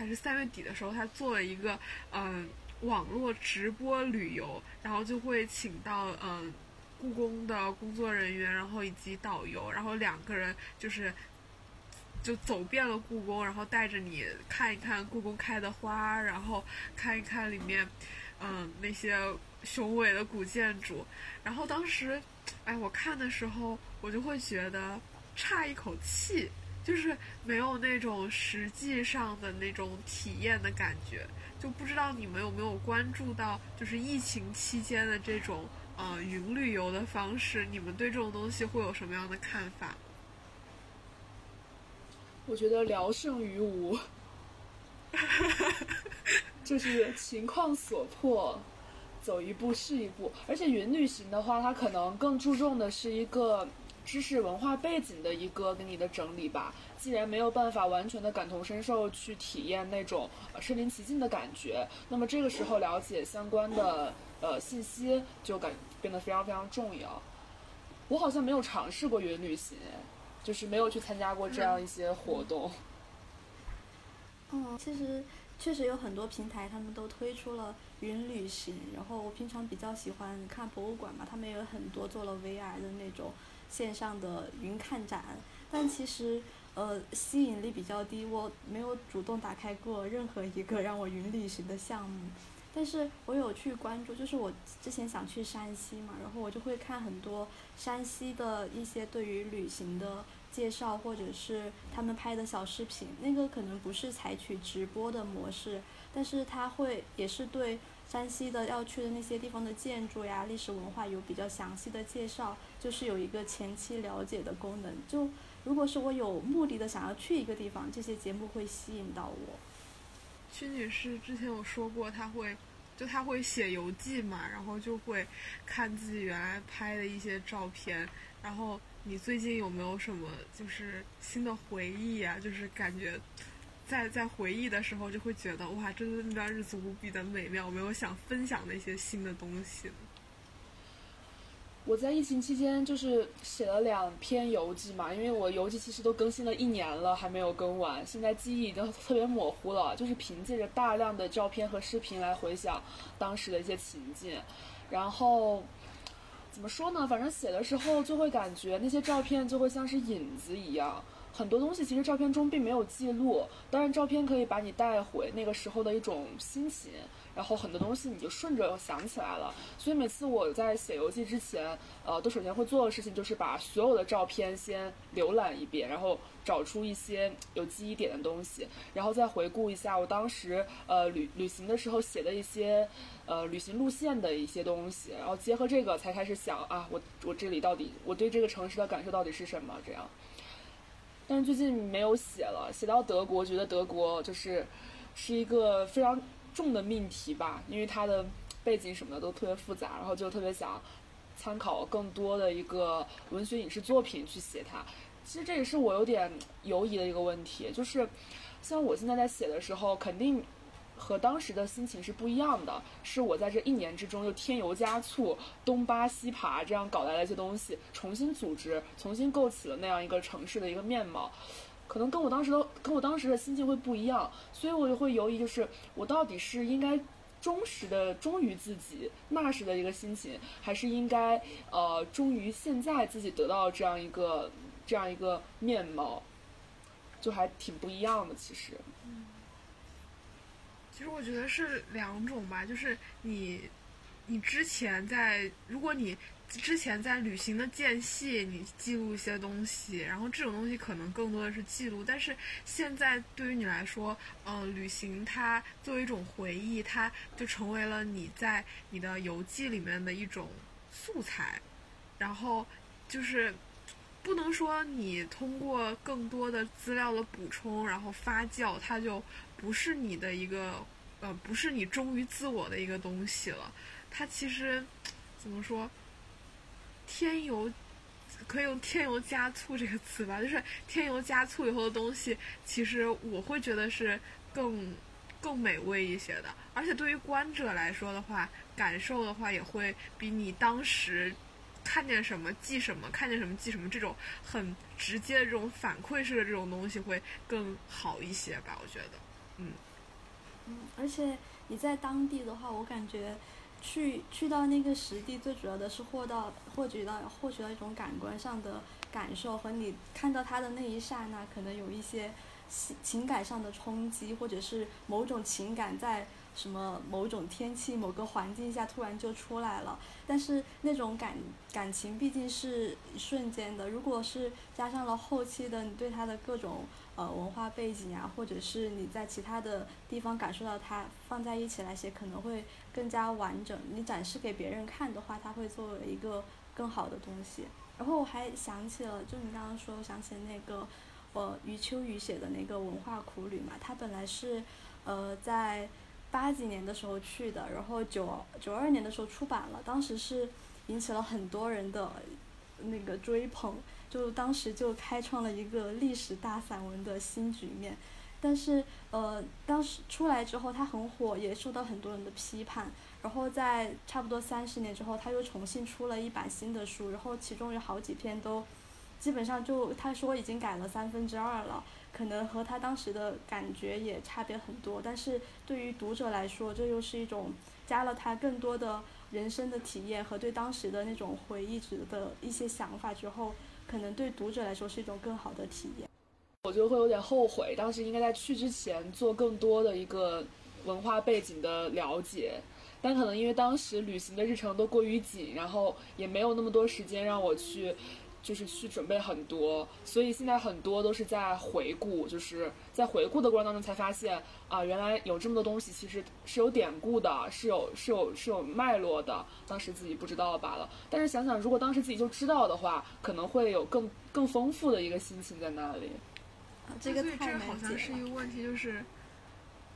还是三月底的时候，他做了一个嗯网络直播旅游，然后就会请到嗯故宫的工作人员，然后以及导游，然后两个人就是。就走遍了故宫，然后带着你看一看故宫开的花，然后看一看里面，嗯，那些雄伟的古建筑。然后当时，哎，我看的时候，我就会觉得差一口气，就是没有那种实际上的那种体验的感觉。就不知道你们有没有关注到，就是疫情期间的这种呃云旅游的方式，你们对这种东西会有什么样的看法？我觉得聊胜于无，就是情况所迫，走一步是一步。而且云旅行的话，它可能更注重的是一个知识文化背景的一个给你的整理吧。既然没有办法完全的感同身受去体验那种身临其境的感觉，那么这个时候了解相关的呃信息就感变得非常非常重要。我好像没有尝试过云旅行。就是没有去参加过这样一些活动。嗯，其实确实有很多平台，他们都推出了云旅行。然后我平常比较喜欢看博物馆嘛，他们也有很多做了 VR 的那种线上的云看展。但其实呃吸引力比较低，我没有主动打开过任何一个让我云旅行的项目。但是我有去关注，就是我之前想去山西嘛，然后我就会看很多山西的一些对于旅行的介绍，或者是他们拍的小视频。那个可能不是采取直播的模式，但是它会也是对山西的要去的那些地方的建筑呀、历史文化有比较详细的介绍，就是有一个前期了解的功能。就如果是我有目的的想要去一个地方，这些节目会吸引到我。屈女士之前有说过，她会就她会写游记嘛，然后就会看自己原来拍的一些照片。然后你最近有没有什么就是新的回忆啊？就是感觉在在回忆的时候，就会觉得哇，真的那段日子无比的美妙。有没有想分享的一些新的东西？我在疫情期间就是写了两篇游记嘛，因为我游记其实都更新了一年了，还没有更完，现在记忆已经特别模糊了。就是凭借着大量的照片和视频来回想当时的一些情境，然后怎么说呢？反正写的时候就会感觉那些照片就会像是影子一样，很多东西其实照片中并没有记录，当然照片可以把你带回那个时候的一种心情。然后很多东西你就顺着想起来了，所以每次我在写游记之前，呃，都首先会做的事情就是把所有的照片先浏览一遍，然后找出一些有记忆点的东西，然后再回顾一下我当时呃旅旅行的时候写的一些呃旅行路线的一些东西，然后结合这个才开始想啊，我我这里到底我对这个城市的感受到底是什么这样。但是最近没有写了，写到德国，觉得德国就是是一个非常。重的命题吧，因为它的背景什么的都特别复杂，然后就特别想参考更多的一个文学影视作品去写它。其实这也是我有点犹疑的一个问题，就是像我现在在写的时候，肯定和当时的心情是不一样的。是我在这一年之中又添油加醋、东扒西扒，这样搞来了一些东西，重新组织、重新构起了那样一个城市的一个面貌。可能跟我当时的跟我当时的心情会不一样，所以我就会犹豫，就是我到底是应该忠实的忠于自己那时的一个心情，还是应该呃忠于现在自己得到这样一个这样一个面貌，就还挺不一样的。其实，其实我觉得是两种吧，就是你你之前在如果你。之前在旅行的间隙，你记录一些东西，然后这种东西可能更多的是记录。但是现在对于你来说，嗯，旅行它作为一种回忆，它就成为了你在你的游记里面的一种素材。然后就是不能说你通过更多的资料的补充，然后发酵，它就不是你的一个呃，不是你忠于自我的一个东西了。它其实怎么说？添油可以用添油加醋这个词吧，就是添油加醋以后的东西，其实我会觉得是更更美味一些的，而且对于观者来说的话，感受的话也会比你当时看见什么记什么，看见什么记什么这种很直接的这种反馈式的这种东西会更好一些吧，我觉得，嗯而且你在当地的话，我感觉。去去到那个实地，最主要的是获到获取到获取到一种感官上的感受，和你看到它的那一刹那，可能有一些情情感上的冲击，或者是某种情感在什么某种天气、某个环境下突然就出来了。但是那种感感情毕竟是瞬间的，如果是加上了后期的你对它的各种。呃，文化背景啊，或者是你在其他的地方感受到它放在一起来写，可能会更加完整。你展示给别人看的话，它会作为一个更好的东西。然后我还想起了，就你刚刚说，我想起那个呃余秋雨写的那个文化苦旅嘛，他本来是呃在八几年的时候去的，然后九九二年的时候出版了，当时是引起了很多人的那个追捧。就当时就开创了一个历史大散文的新局面，但是呃，当时出来之后，他很火，也受到很多人的批判。然后在差不多三十年之后，他又重新出了一版新的书，然后其中有好几篇都基本上就他说已经改了三分之二了，可能和他当时的感觉也差别很多。但是对于读者来说，这又是一种加了他更多的人生的体验和对当时的那种回忆值的一些想法之后。可能对读者来说是一种更好的体验，我就会有点后悔，当时应该在去之前做更多的一个文化背景的了解，但可能因为当时旅行的日程都过于紧，然后也没有那么多时间让我去。就是去准备很多，所以现在很多都是在回顾，就是在回顾的过程当中才发现啊，原来有这么多东西，其实是有典故的，是有是有是有脉络的，当时自己不知道罢了。但是想想，如果当时自己就知道的话，可能会有更更丰富的一个心情在那里。这个太好像是一个问题，就是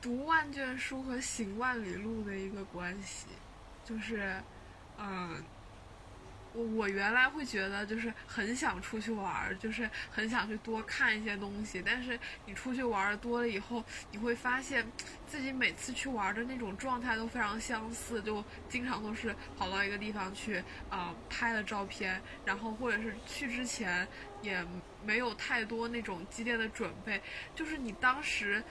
读万卷书和行万里路的一个关系，就是嗯。我我我原来会觉得就是很想出去玩儿，就是很想去多看一些东西。但是你出去玩儿多了以后，你会发现自己每次去玩的那种状态都非常相似，就经常都是跑到一个地方去啊拍了照片，然后或者是去之前也没有太多那种激烈的准备，就是你当时。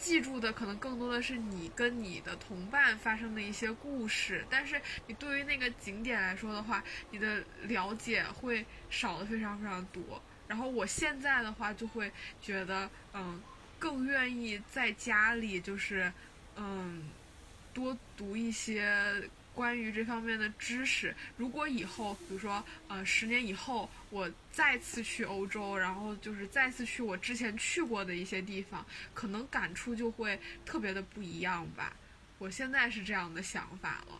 记住的可能更多的是你跟你的同伴发生的一些故事，但是你对于那个景点来说的话，你的了解会少的非常非常多。然后我现在的话就会觉得，嗯，更愿意在家里就是，嗯，多读一些。关于这方面的知识，如果以后，比如说，呃，十年以后，我再次去欧洲，然后就是再次去我之前去过的一些地方，可能感触就会特别的不一样吧。我现在是这样的想法了。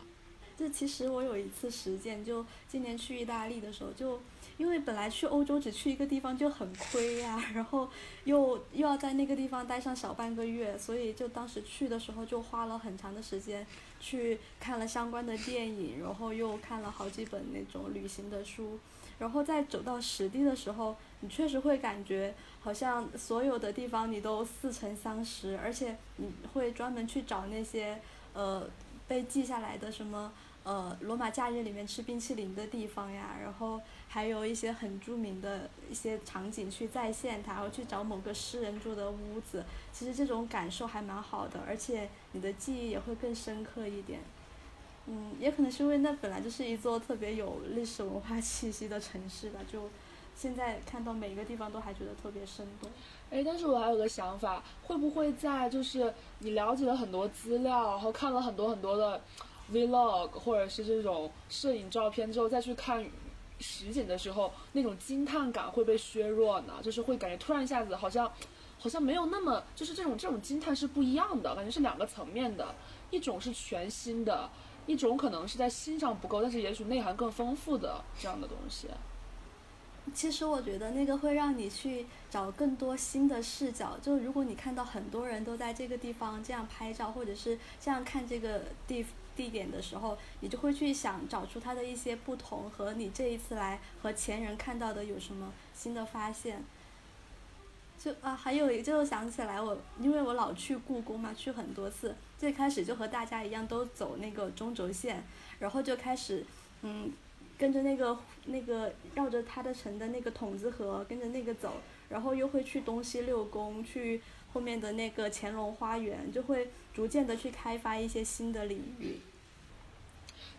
就其实我有一次实践，就今年去意大利的时候，就因为本来去欧洲只去一个地方就很亏呀，然后又又要在那个地方待上小半个月，所以就当时去的时候就花了很长的时间。去看了相关的电影，然后又看了好几本那种旅行的书，然后在走到实地的时候，你确实会感觉好像所有的地方你都似曾相识，而且你会专门去找那些呃被记下来的什么。呃，罗马假日里面吃冰淇淋的地方呀，然后还有一些很著名的一些场景去再现它，然后去找某个诗人住的屋子，其实这种感受还蛮好的，而且你的记忆也会更深刻一点。嗯，也可能是因为那本来就是一座特别有历史文化气息的城市吧，就现在看到每一个地方都还觉得特别生动。哎，但是我还有个想法，会不会在就是你了解了很多资料，然后看了很多很多的。vlog 或者是这种摄影照片之后再去看实景的时候，那种惊叹感会被削弱呢？就是会感觉突然一下子好像，好像没有那么，就是这种这种惊叹是不一样的，感觉是两个层面的，一种是全新的，一种可能是在欣赏不够，但是也许内涵更丰富的这样的东西。其实我觉得那个会让你去找更多新的视角。就如果你看到很多人都在这个地方这样拍照，或者是这样看这个地地点的时候，你就会去想找出它的一些不同，和你这一次来和前人看到的有什么新的发现。就啊，还有就想起来我，因为我老去故宫嘛，去很多次。最开始就和大家一样，都走那个中轴线，然后就开始，嗯，跟着那个那个绕着它的城的那个筒子河，跟着那个走，然后又会去东西六宫，去后面的那个乾隆花园，就会逐渐的去开发一些新的领域。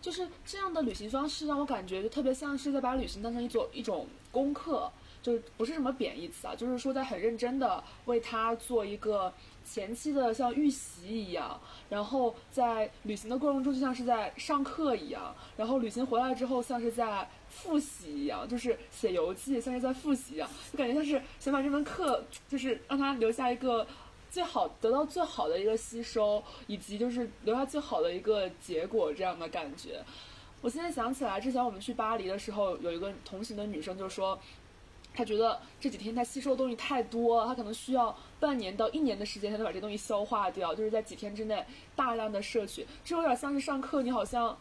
就是这样的旅行方式，让我感觉就特别像是在把旅行当成一种一种功课。就不是什么贬义词啊，就是说在很认真的为他做一个前期的像预习一样，然后在旅行的过程中就像是在上课一样，然后旅行回来之后像是在复习一样，就是写游记像是在复习一样，就感觉像是想把这门课就是让他留下一个最好得到最好的一个吸收，以及就是留下最好的一个结果这样的感觉。我现在想起来，之前我们去巴黎的时候，有一个同行的女生就说。他觉得这几天他吸收的东西太多了，他可能需要半年到一年的时间才能把这东西消化掉，就是在几天之内大量的摄取，这有点像是上课，你好像，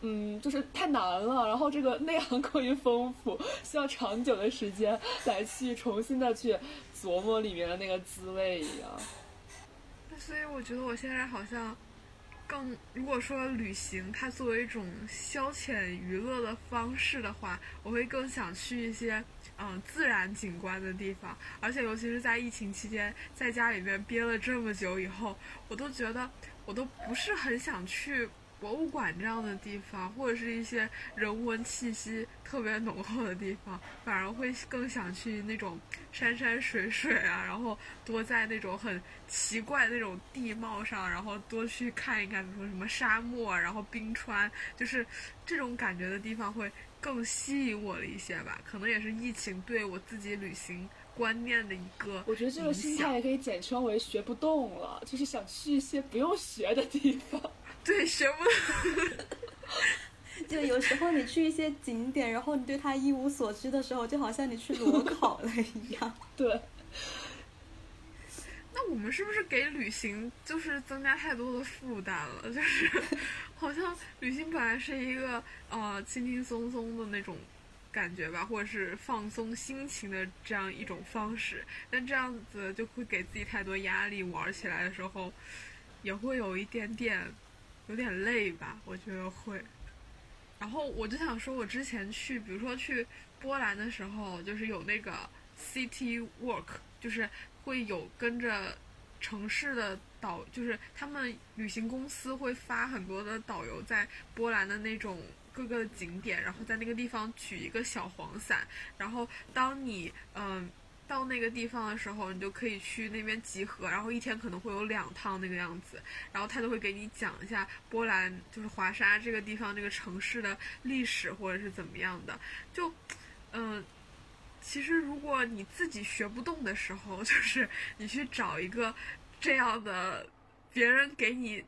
嗯，就是太难了，然后这个内涵 过于丰富，需要长久的时间来去重新的去琢磨里面的那个滋味一样。那所以我觉得我现在好像。更如果说旅行它作为一种消遣娱乐的方式的话，我会更想去一些嗯自然景观的地方，而且尤其是在疫情期间，在家里面憋了这么久以后，我都觉得我都不是很想去。博物馆这样的地方，或者是一些人文气息特别浓厚的地方，反而会更想去那种山山水水啊，然后多在那种很奇怪那种地貌上，然后多去看一看，比如说什么沙漠，然后冰川，就是这种感觉的地方会更吸引我了一些吧。可能也是疫情对我自己旅行观念的一个，我觉得这个心态也可以简称为学不动了，就是想去一些不用学的地方。对，学不。就有时候你去一些景点，然后你对它一无所知的时候，就好像你去裸考了一样。对。那我们是不是给旅行就是增加太多的负担了？就是好像旅行本来是一个呃轻轻松松的那种感觉吧，或者是放松心情的这样一种方式，但这样子就会给自己太多压力，玩起来的时候也会有一点点。有点累吧，我觉得会。然后我就想说，我之前去，比如说去波兰的时候，就是有那个 City Walk，就是会有跟着城市的导，就是他们旅行公司会发很多的导游在波兰的那种各个景点，然后在那个地方举一个小黄伞，然后当你嗯。到那个地方的时候，你就可以去那边集合，然后一天可能会有两趟那个样子，然后他就会给你讲一下波兰，就是华沙这个地方这个城市的历史或者是怎么样的。就，嗯，其实如果你自己学不动的时候，就是你去找一个这样的别人给你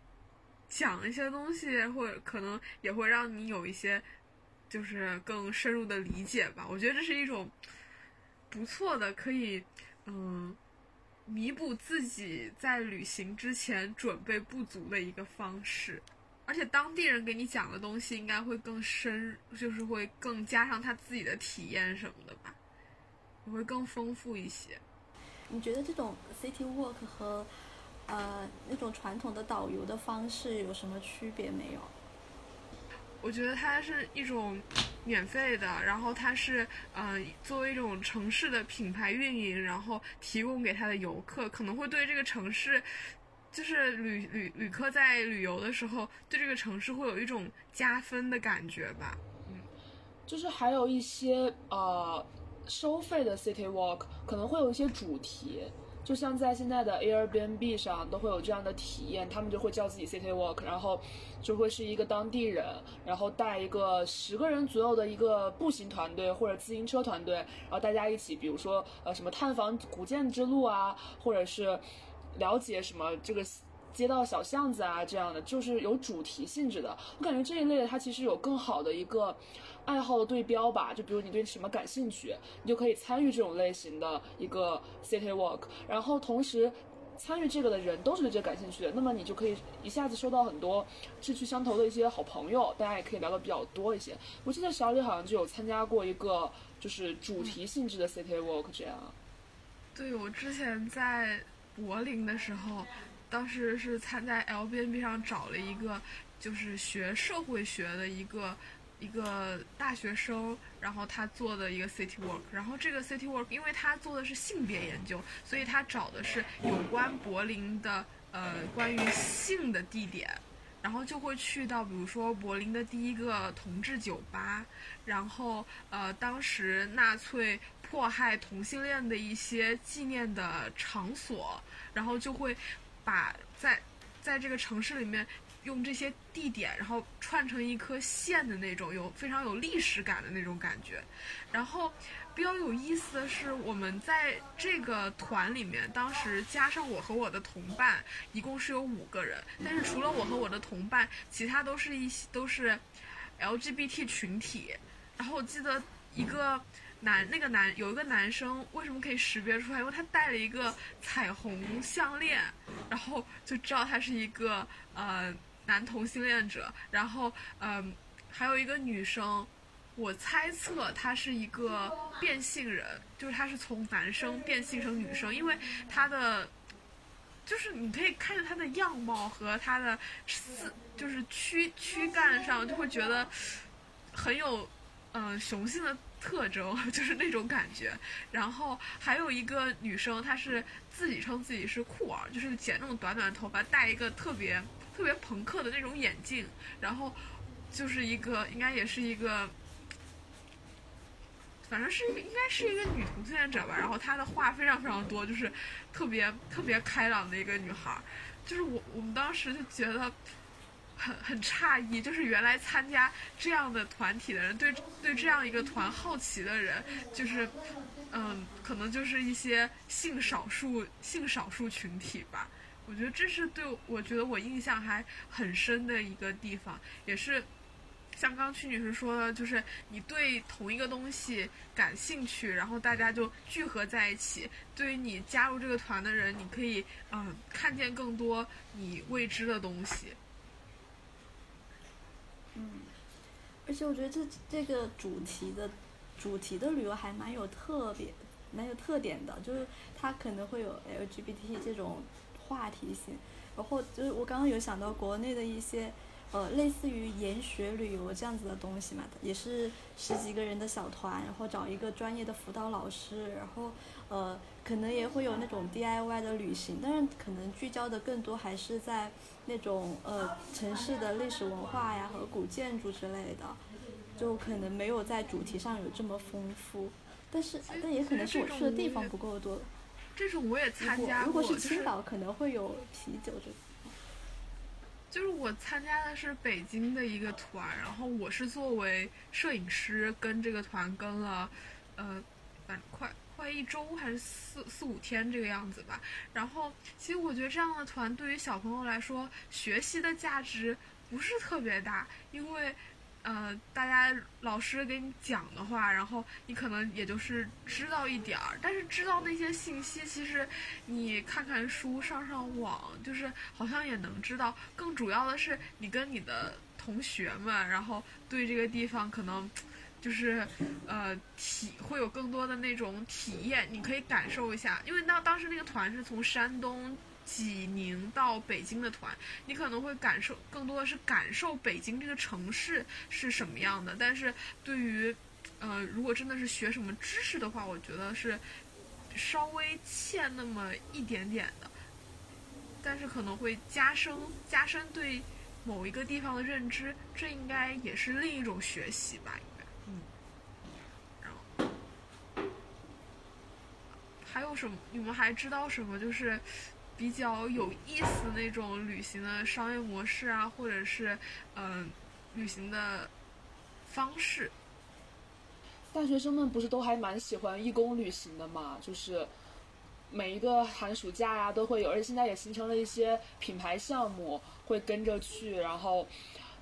讲一些东西，或者可能也会让你有一些就是更深入的理解吧。我觉得这是一种。不错的，可以，嗯，弥补自己在旅行之前准备不足的一个方式，而且当地人给你讲的东西应该会更深，就是会更加上他自己的体验什么的吧，也会更丰富一些。你觉得这种 city walk 和，呃，那种传统的导游的方式有什么区别没有？我觉得它是一种免费的，然后它是嗯作为一种城市的品牌运营，然后提供给它的游客，可能会对这个城市，就是旅旅旅客在旅游的时候，对这个城市会有一种加分的感觉吧。嗯，就是还有一些呃收费的 city walk，可能会有一些主题。就像在现在的 Airbnb 上都会有这样的体验，他们就会叫自己 City Walk，然后就会是一个当地人，然后带一个十个人左右的一个步行团队或者自行车团队，然后大家一起，比如说呃什么探访古建之路啊，或者是了解什么这个。街道小巷子啊，这样的就是有主题性质的。我感觉这一类的它其实有更好的一个爱好的对标吧。就比如你对什么感兴趣，你就可以参与这种类型的一个 city walk。然后同时，参与这个的人都是对这个感兴趣的，那么你就可以一下子收到很多志趣相投的一些好朋友，大家也可以聊的比较多一些。我记得小李好像就有参加过一个就是主题性质的 City Walk 这样。对，我之前在柏林的时候，当时是参加 L B N B 上找了一个就是学社会学的一个。一个大学生，然后他做的一个 city work，然后这个 city work，因为他做的是性别研究，所以他找的是有关柏林的呃关于性的地点，然后就会去到比如说柏林的第一个同志酒吧，然后呃当时纳粹迫害同性恋的一些纪念的场所，然后就会把在在这个城市里面。用这些地点，然后串成一颗线的那种，有非常有历史感的那种感觉。然后比较有意思的是，我们在这个团里面，当时加上我和我的同伴，一共是有五个人。但是除了我和我的同伴，其他都是一些都是 LGBT 群体。然后我记得一个男，那个男有一个男生，为什么可以识别出来？因为他戴了一个彩虹项链，然后就知道他是一个呃。男同性恋者，然后嗯，还有一个女生，我猜测她是一个变性人，就是她是从男生变性成女生，因为她的，就是你可以看着她的样貌和她的四，就是躯躯干上就会觉得很有嗯雄性的特征，就是那种感觉。然后还有一个女生，她是自己称自己是酷儿，就是剪那种短短的头发，戴一个特别。特别朋克的那种眼镜，然后就是一个，应该也是一个，反正是应该是一个女同性恋者吧。然后她的话非常非常多，就是特别特别开朗的一个女孩。就是我我们当时就觉得很很诧异，就是原来参加这样的团体的人，对对这样一个团好奇的人，就是嗯，可能就是一些性少数性少数群体吧。我觉得这是对我觉得我印象还很深的一个地方，也是像刚曲女士说的，就是你对同一个东西感兴趣，然后大家就聚合在一起。对于你加入这个团的人，你可以嗯看见更多你未知的东西。嗯，而且我觉得这这个主题的主题的旅游还蛮有特别蛮有特点的，就是它可能会有 LGBT 这种。话题性，然后就是我刚刚有想到国内的一些，呃，类似于研学旅游这样子的东西嘛，也是十几个人的小团，然后找一个专业的辅导老师，然后呃，可能也会有那种 DIY 的旅行，但是可能聚焦的更多还是在那种呃城市的历史文化呀和古建筑之类的，就可能没有在主题上有这么丰富，但是但也可能是我去的地方不够多。这种我也参加过，如果是青岛，可能会有啤酒这就是我参加的是北京的一个团，然后我是作为摄影师跟这个团跟了，呃，反快快一周还是四四五天这个样子吧。然后其实我觉得这样的团对于小朋友来说，学习的价值不是特别大，因为。呃，大家老师给你讲的话，然后你可能也就是知道一点儿，但是知道那些信息，其实你看看书、上上网，就是好像也能知道。更主要的是，你跟你的同学们，然后对这个地方可能就是呃体会有更多的那种体验，你可以感受一下。因为那当时那个团是从山东。济宁到北京的团，你可能会感受更多的是感受北京这个城市是什么样的。但是对于，呃，如果真的是学什么知识的话，我觉得是稍微欠那么一点点的。但是可能会加深加深对某一个地方的认知，这应该也是另一种学习吧，应该。嗯。然后还有什么？你们还知道什么？就是。比较有意思那种旅行的商业模式啊，或者是嗯，旅行的方式。大学生们不是都还蛮喜欢义工旅行的嘛？就是每一个寒暑假呀都会有，而且现在也形成了一些品牌项目，会跟着去，然后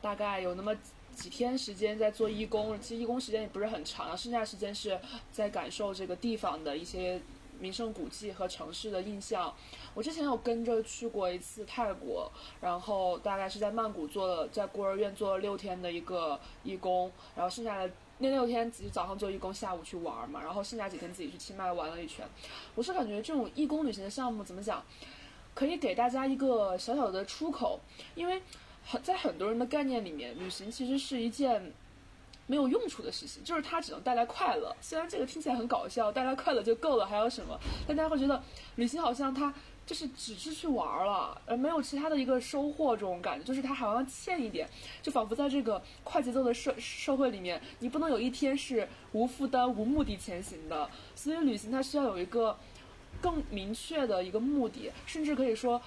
大概有那么几天时间在做义工。其实义工时间也不是很长，剩下时间是在感受这个地方的一些。名胜古迹和城市的印象。我之前有跟着去过一次泰国，然后大概是在曼谷做了，在孤儿院做了六天的一个义工，然后剩下的那六天自己早上做义工，下午去玩嘛，然后剩下几天自己去清迈玩了一圈。我是感觉这种义工旅行的项目怎么讲，可以给大家一个小小的出口，因为很在很多人的概念里面，旅行其实是一件。没有用处的事情，就是它只能带来快乐。虽然这个听起来很搞笑，带来快乐就够了，还有什么？但大家会觉得旅行好像它就是只是去玩了，而没有其他的一个收获。这种感觉就是它好像欠一点，就仿佛在这个快节奏的社社会里面，你不能有一天是无负担、无目的前行的。所以旅行它需要有一个更明确的一个目的，甚至可以说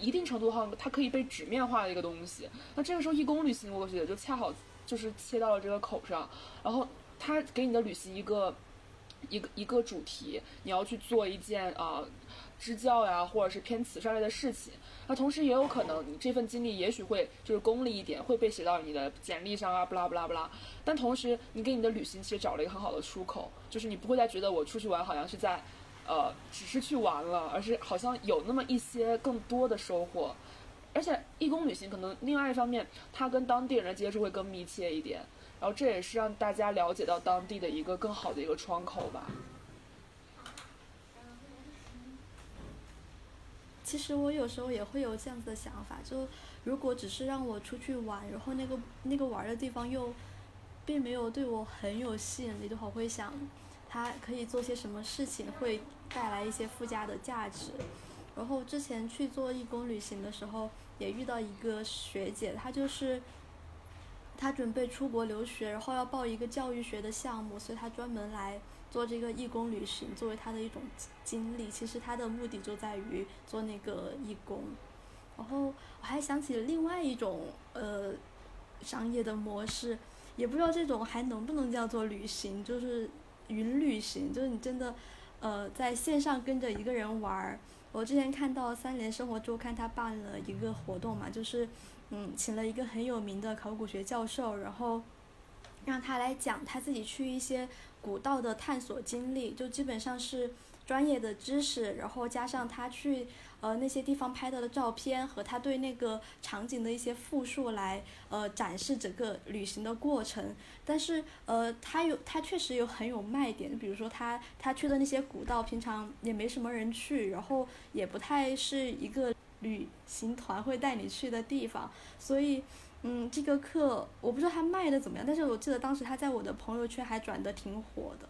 一定程度上它可以被纸面化的一个东西。那这个时候义工旅行，我觉得就恰好。就是切到了这个口上，然后他给你的旅行一个一个一个主题，你要去做一件啊支教呀，或者是偏慈善类的事情。那同时也有可能你这份经历也许会就是功利一点，会被写到你的简历上啊，不啦不啦不啦。但同时你给你的旅行其实找了一个很好的出口，就是你不会再觉得我出去玩好像是在呃只是去玩了，而是好像有那么一些更多的收获。而且义工旅行可能另外一方面，它跟当地人的接触会更密切一点，然后这也是让大家了解到当地的一个更好的一个窗口吧。其实我有时候也会有这样子的想法，就如果只是让我出去玩，然后那个那个玩的地方又并没有对我很有吸引力的话，我会想，它可以做些什么事情，会带来一些附加的价值。然后之前去做义工旅行的时候，也遇到一个学姐，她就是，她准备出国留学，然后要报一个教育学的项目，所以她专门来做这个义工旅行，作为她的一种经历。其实她的目的就在于做那个义工。然后我还想起另外一种呃商业的模式，也不知道这种还能不能叫做旅行，就是云旅行，就是你真的呃在线上跟着一个人玩儿。我之前看到三联生活周刊，他办了一个活动嘛，就是，嗯，请了一个很有名的考古学教授，然后，让他来讲他自己去一些古道的探索经历，就基本上是。专业的知识，然后加上他去呃那些地方拍到的照片和他对那个场景的一些复述来呃展示整个旅行的过程。但是呃他有他确实有很有卖点，比如说他他去的那些古道，平常也没什么人去，然后也不太是一个旅行团会带你去的地方。所以嗯这个课我不知道他卖的怎么样，但是我记得当时他在我的朋友圈还转的挺火的。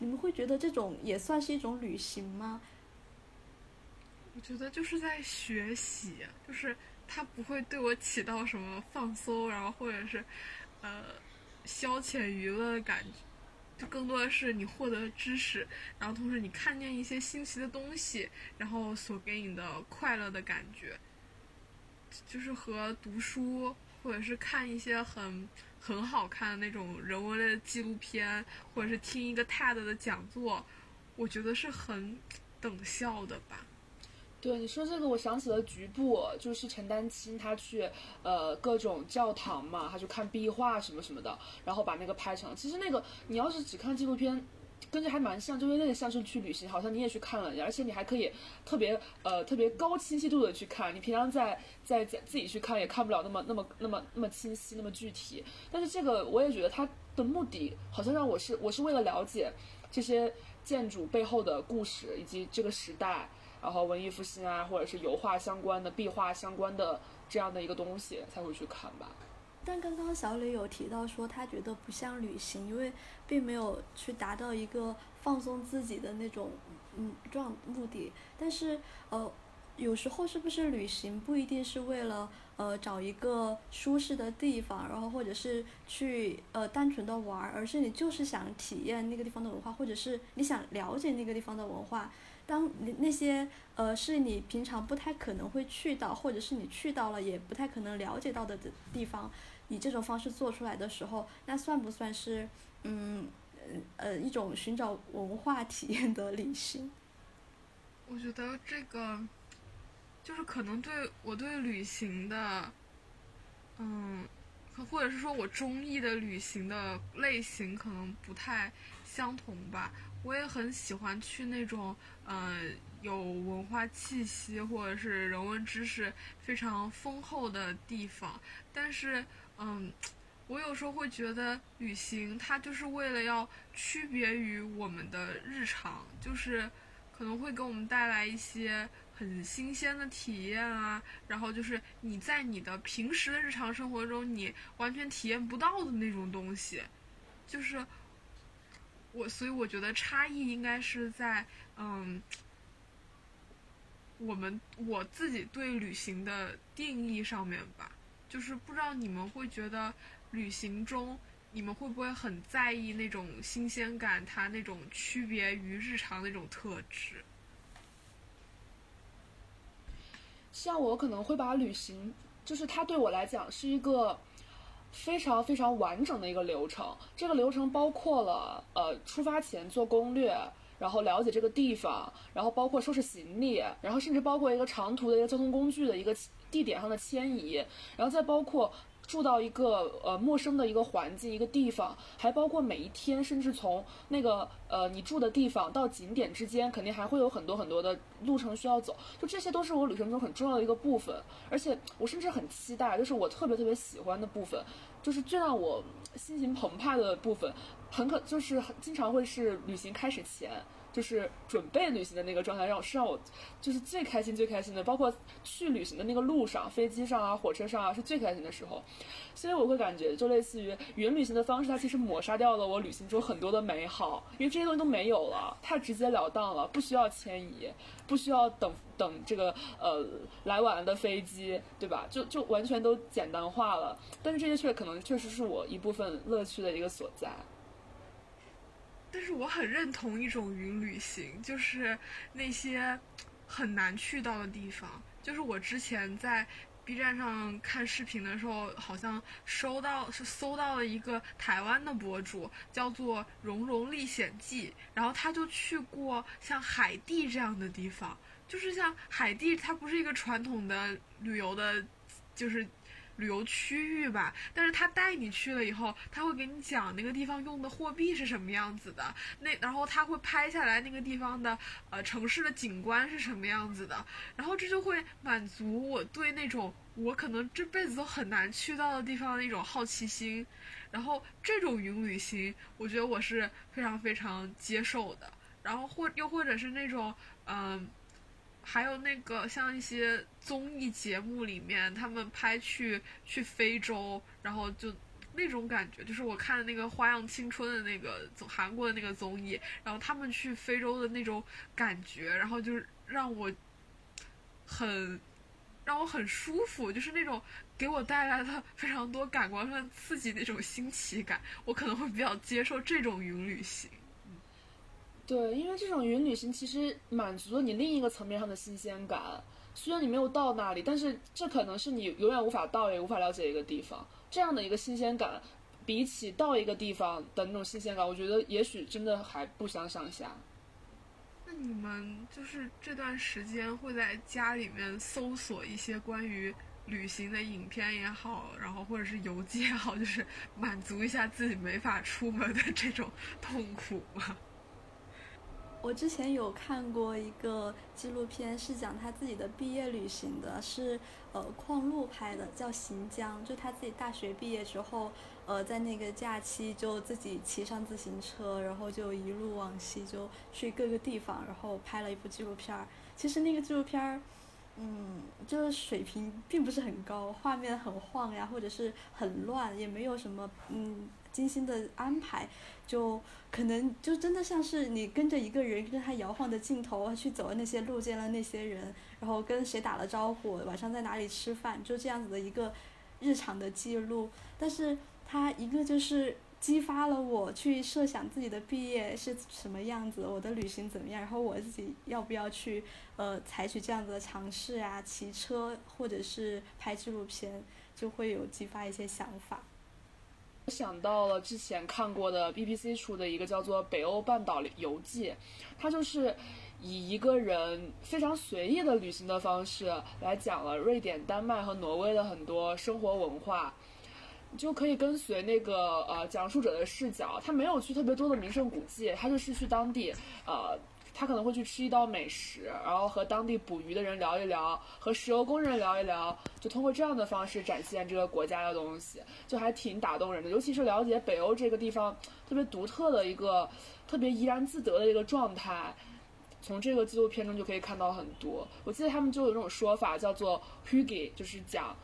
你们会觉得这种也算是一种旅行吗？我觉得就是在学习，就是它不会对我起到什么放松，然后或者是呃消遣娱乐的感觉，就更多的是你获得知识，然后同时你看见一些新奇的东西，然后所给你的快乐的感觉，就是和读书或者是看一些很。很好看的那种人文类的纪录片，或者是听一个 TED 的讲座，我觉得是很等效的吧。对你说这个，我想起了局部，就是陈丹青他去呃各种教堂嘛，他去看壁画什么什么的，然后把那个拍成。其实那个你要是只看纪录片。跟着还蛮像，就有点像是去旅行，好像你也去看了，而且你还可以特别呃特别高清晰度的去看，你平常在在在自己去看也看不了那么那么那么那么清晰那么具体。但是这个我也觉得它的目的好像让我是我是为了了解这些建筑背后的故事以及这个时代，然后文艺复兴啊或者是油画相关的壁画相关的这样的一个东西才会去看吧。但刚刚小李有提到说，他觉得不像旅行，因为并没有去达到一个放松自己的那种嗯状目的。但是呃，有时候是不是旅行不一定是为了呃找一个舒适的地方，然后或者是去呃单纯的玩，而是你就是想体验那个地方的文化，或者是你想了解那个地方的文化。当你那些呃是你平常不太可能会去到，或者是你去到了也不太可能了解到的的地方。以这种方式做出来的时候，那算不算是嗯呃一种寻找文化 体验的旅行？我觉得这个就是可能对我对旅行的嗯，或者是说我中意的旅行的类型可能不太相同吧。我也很喜欢去那种呃有文化气息或者是人文知识非常丰厚的地方，但是嗯，我有时候会觉得旅行它就是为了要区别于我们的日常，就是可能会给我们带来一些很新鲜的体验啊，然后就是你在你的平时的日常生活中你完全体验不到的那种东西，就是。我所以我觉得差异应该是在嗯，我们我自己对旅行的定义上面吧。就是不知道你们会觉得旅行中你们会不会很在意那种新鲜感，它那种区别于日常那种特质。像我可能会把旅行，就是它对我来讲是一个。非常非常完整的一个流程，这个流程包括了呃出发前做攻略，然后了解这个地方，然后包括收拾行李，然后甚至包括一个长途的一个交通工具的一个地点上的迁移，然后再包括。住到一个呃陌生的一个环境一个地方，还包括每一天，甚至从那个呃你住的地方到景点之间，肯定还会有很多很多的路程需要走。就这些都是我旅程中很重要的一个部分，而且我甚至很期待，就是我特别特别喜欢的部分，就是最让我心情澎湃的部分，很可就是经常会是旅行开始前。就是准备旅行的那个状态，让我是让我就是最开心最开心的，包括去旅行的那个路上，飞机上啊，火车上啊，是最开心的时候。所以我会感觉，就类似于云旅行的方式，它其实抹杀掉了我旅行中很多的美好，因为这些东西都没有了，太直截了当了，不需要迁移，不需要等等这个呃来晚了的飞机，对吧？就就完全都简单化了。但是这些却可能确实是我一部分乐趣的一个所在。但是我很认同一种云旅行，就是那些很难去到的地方。就是我之前在 B 站上看视频的时候，好像收到是搜到了一个台湾的博主，叫做《蓉蓉历险记》，然后他就去过像海地这样的地方，就是像海地，它不是一个传统的旅游的，就是。旅游区域吧，但是他带你去了以后，他会给你讲那个地方用的货币是什么样子的，那然后他会拍下来那个地方的呃城市的景观是什么样子的，然后这就会满足我对那种我可能这辈子都很难去到的地方的一种好奇心，然后这种云旅行，我觉得我是非常非常接受的，然后或又或者是那种嗯。还有那个像一些综艺节目里面，他们拍去去非洲，然后就那种感觉，就是我看的那个《花样青春》的那个综韩国的那个综艺，然后他们去非洲的那种感觉，然后就让我很让我很舒服，就是那种给我带来的非常多感官上刺激那种新奇感，我可能会比较接受这种云旅行。对，因为这种云旅行其实满足了你另一个层面上的新鲜感。虽然你没有到那里，但是这可能是你永远无法到也无法了解一个地方。这样的一个新鲜感，比起到一个地方的那种新鲜感，我觉得也许真的还不相上下。那你们就是这段时间会在家里面搜索一些关于旅行的影片也好，然后或者是游记也好，就是满足一下自己没法出门的这种痛苦吗？我之前有看过一个纪录片，是讲他自己的毕业旅行的，是呃矿路拍的，叫《行江》，就他自己大学毕业之后，呃在那个假期就自己骑上自行车，然后就一路往西，就去各个地方，然后拍了一部纪录片儿。其实那个纪录片儿，嗯，就是水平并不是很高，画面很晃呀，或者是很乱，也没有什么嗯。精心的安排，就可能就真的像是你跟着一个人，跟他摇晃的镜头去走的那些路，见了那些人，然后跟谁打了招呼，晚上在哪里吃饭，就这样子的一个日常的记录。但是它一个就是激发了我去设想自己的毕业是什么样子，我的旅行怎么样，然后我自己要不要去呃采取这样子的尝试啊，骑车或者是拍纪录片，就会有激发一些想法。我想到了之前看过的 BBC 出的一个叫做《北欧半岛游记》，它就是以一个人非常随意的旅行的方式来讲了瑞典、丹麦和挪威的很多生活文化。就可以跟随那个呃讲述者的视角，他没有去特别多的名胜古迹，他就是去当地，呃，他可能会去吃一道美食，然后和当地捕鱼的人聊一聊，和石油工人聊一聊，就通过这样的方式展现这个国家的东西，就还挺打动人的。尤其是了解北欧这个地方特别独特的一个特别怡然自得的一个状态，从这个纪录片中就可以看到很多。我记得他们就有一种说法叫做 “hugi”，就是讲。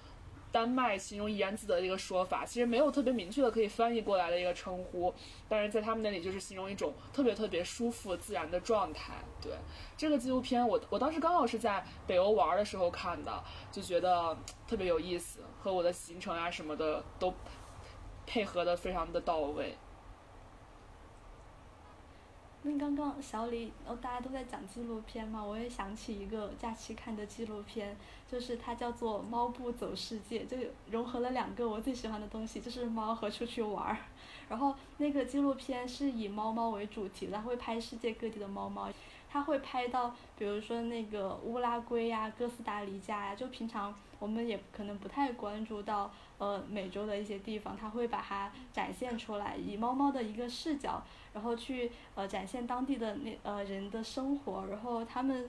丹麦形容怡然自得的一个说法，其实没有特别明确的可以翻译过来的一个称呼，但是在他们那里就是形容一种特别特别舒服自然的状态。对这个纪录片，我我当时刚好是在北欧玩的时候看的，就觉得特别有意思，和我的行程啊什么的都配合的非常的到位。那刚刚小李，哦，大家都在讲纪录片嘛，我也想起一个假期看的纪录片，就是它叫做《猫步走世界》，就融合了两个我最喜欢的东西，就是猫和出去玩儿。然后那个纪录片是以猫猫为主题的，它会拍世界各地的猫猫。它会拍到，比如说那个乌拉圭呀、哥斯达黎加呀，就平常我们也可能不太关注到，呃，美洲的一些地方，它会把它展现出来，以猫猫的一个视角，然后去呃展现当地的那呃人的生活，然后他们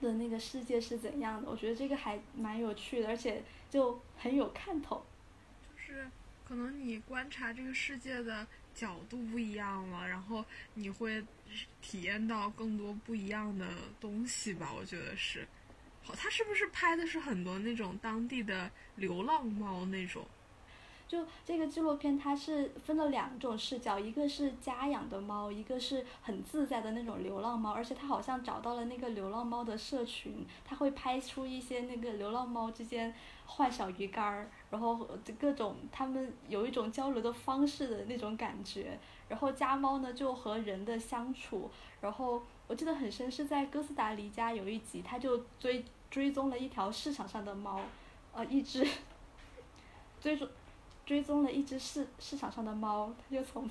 的那个世界是怎样的？我觉得这个还蛮有趣的，而且就很有看头。就是可能你观察这个世界的角度不一样了，然后你会。体验到更多不一样的东西吧，我觉得是。好，他是不是拍的是很多那种当地的流浪猫那种？就这个纪录片，它是分了两种视角，一个是家养的猫，一个是很自在的那种流浪猫。而且他好像找到了那个流浪猫的社群，他会拍出一些那个流浪猫之间换小鱼干儿，然后各种他们有一种交流的方式的那种感觉。然后家猫呢就和人的相处，然后我记得很深是在哥斯达黎加有一集，他就追追踪了一条市场上的猫，呃，一只 追踪追踪了一只市市场上的猫，他就从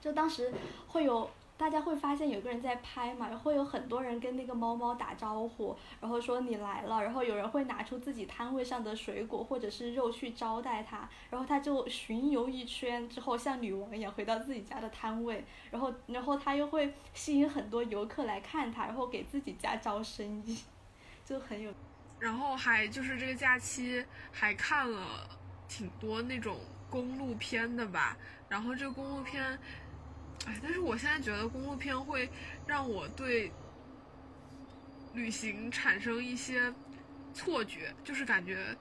就当时会有。大家会发现有个人在拍嘛，然后有很多人跟那个猫猫打招呼，然后说你来了，然后有人会拿出自己摊位上的水果或者是肉去招待它，然后他就巡游一圈之后像女王一样回到自己家的摊位，然后然后他又会吸引很多游客来看他，然后给自己家招生意，就很有。然后还就是这个假期还看了挺多那种公路片的吧，然后这个公路片。哎，但是我现在觉得公路片会让我对旅行产生一些错觉，就是感觉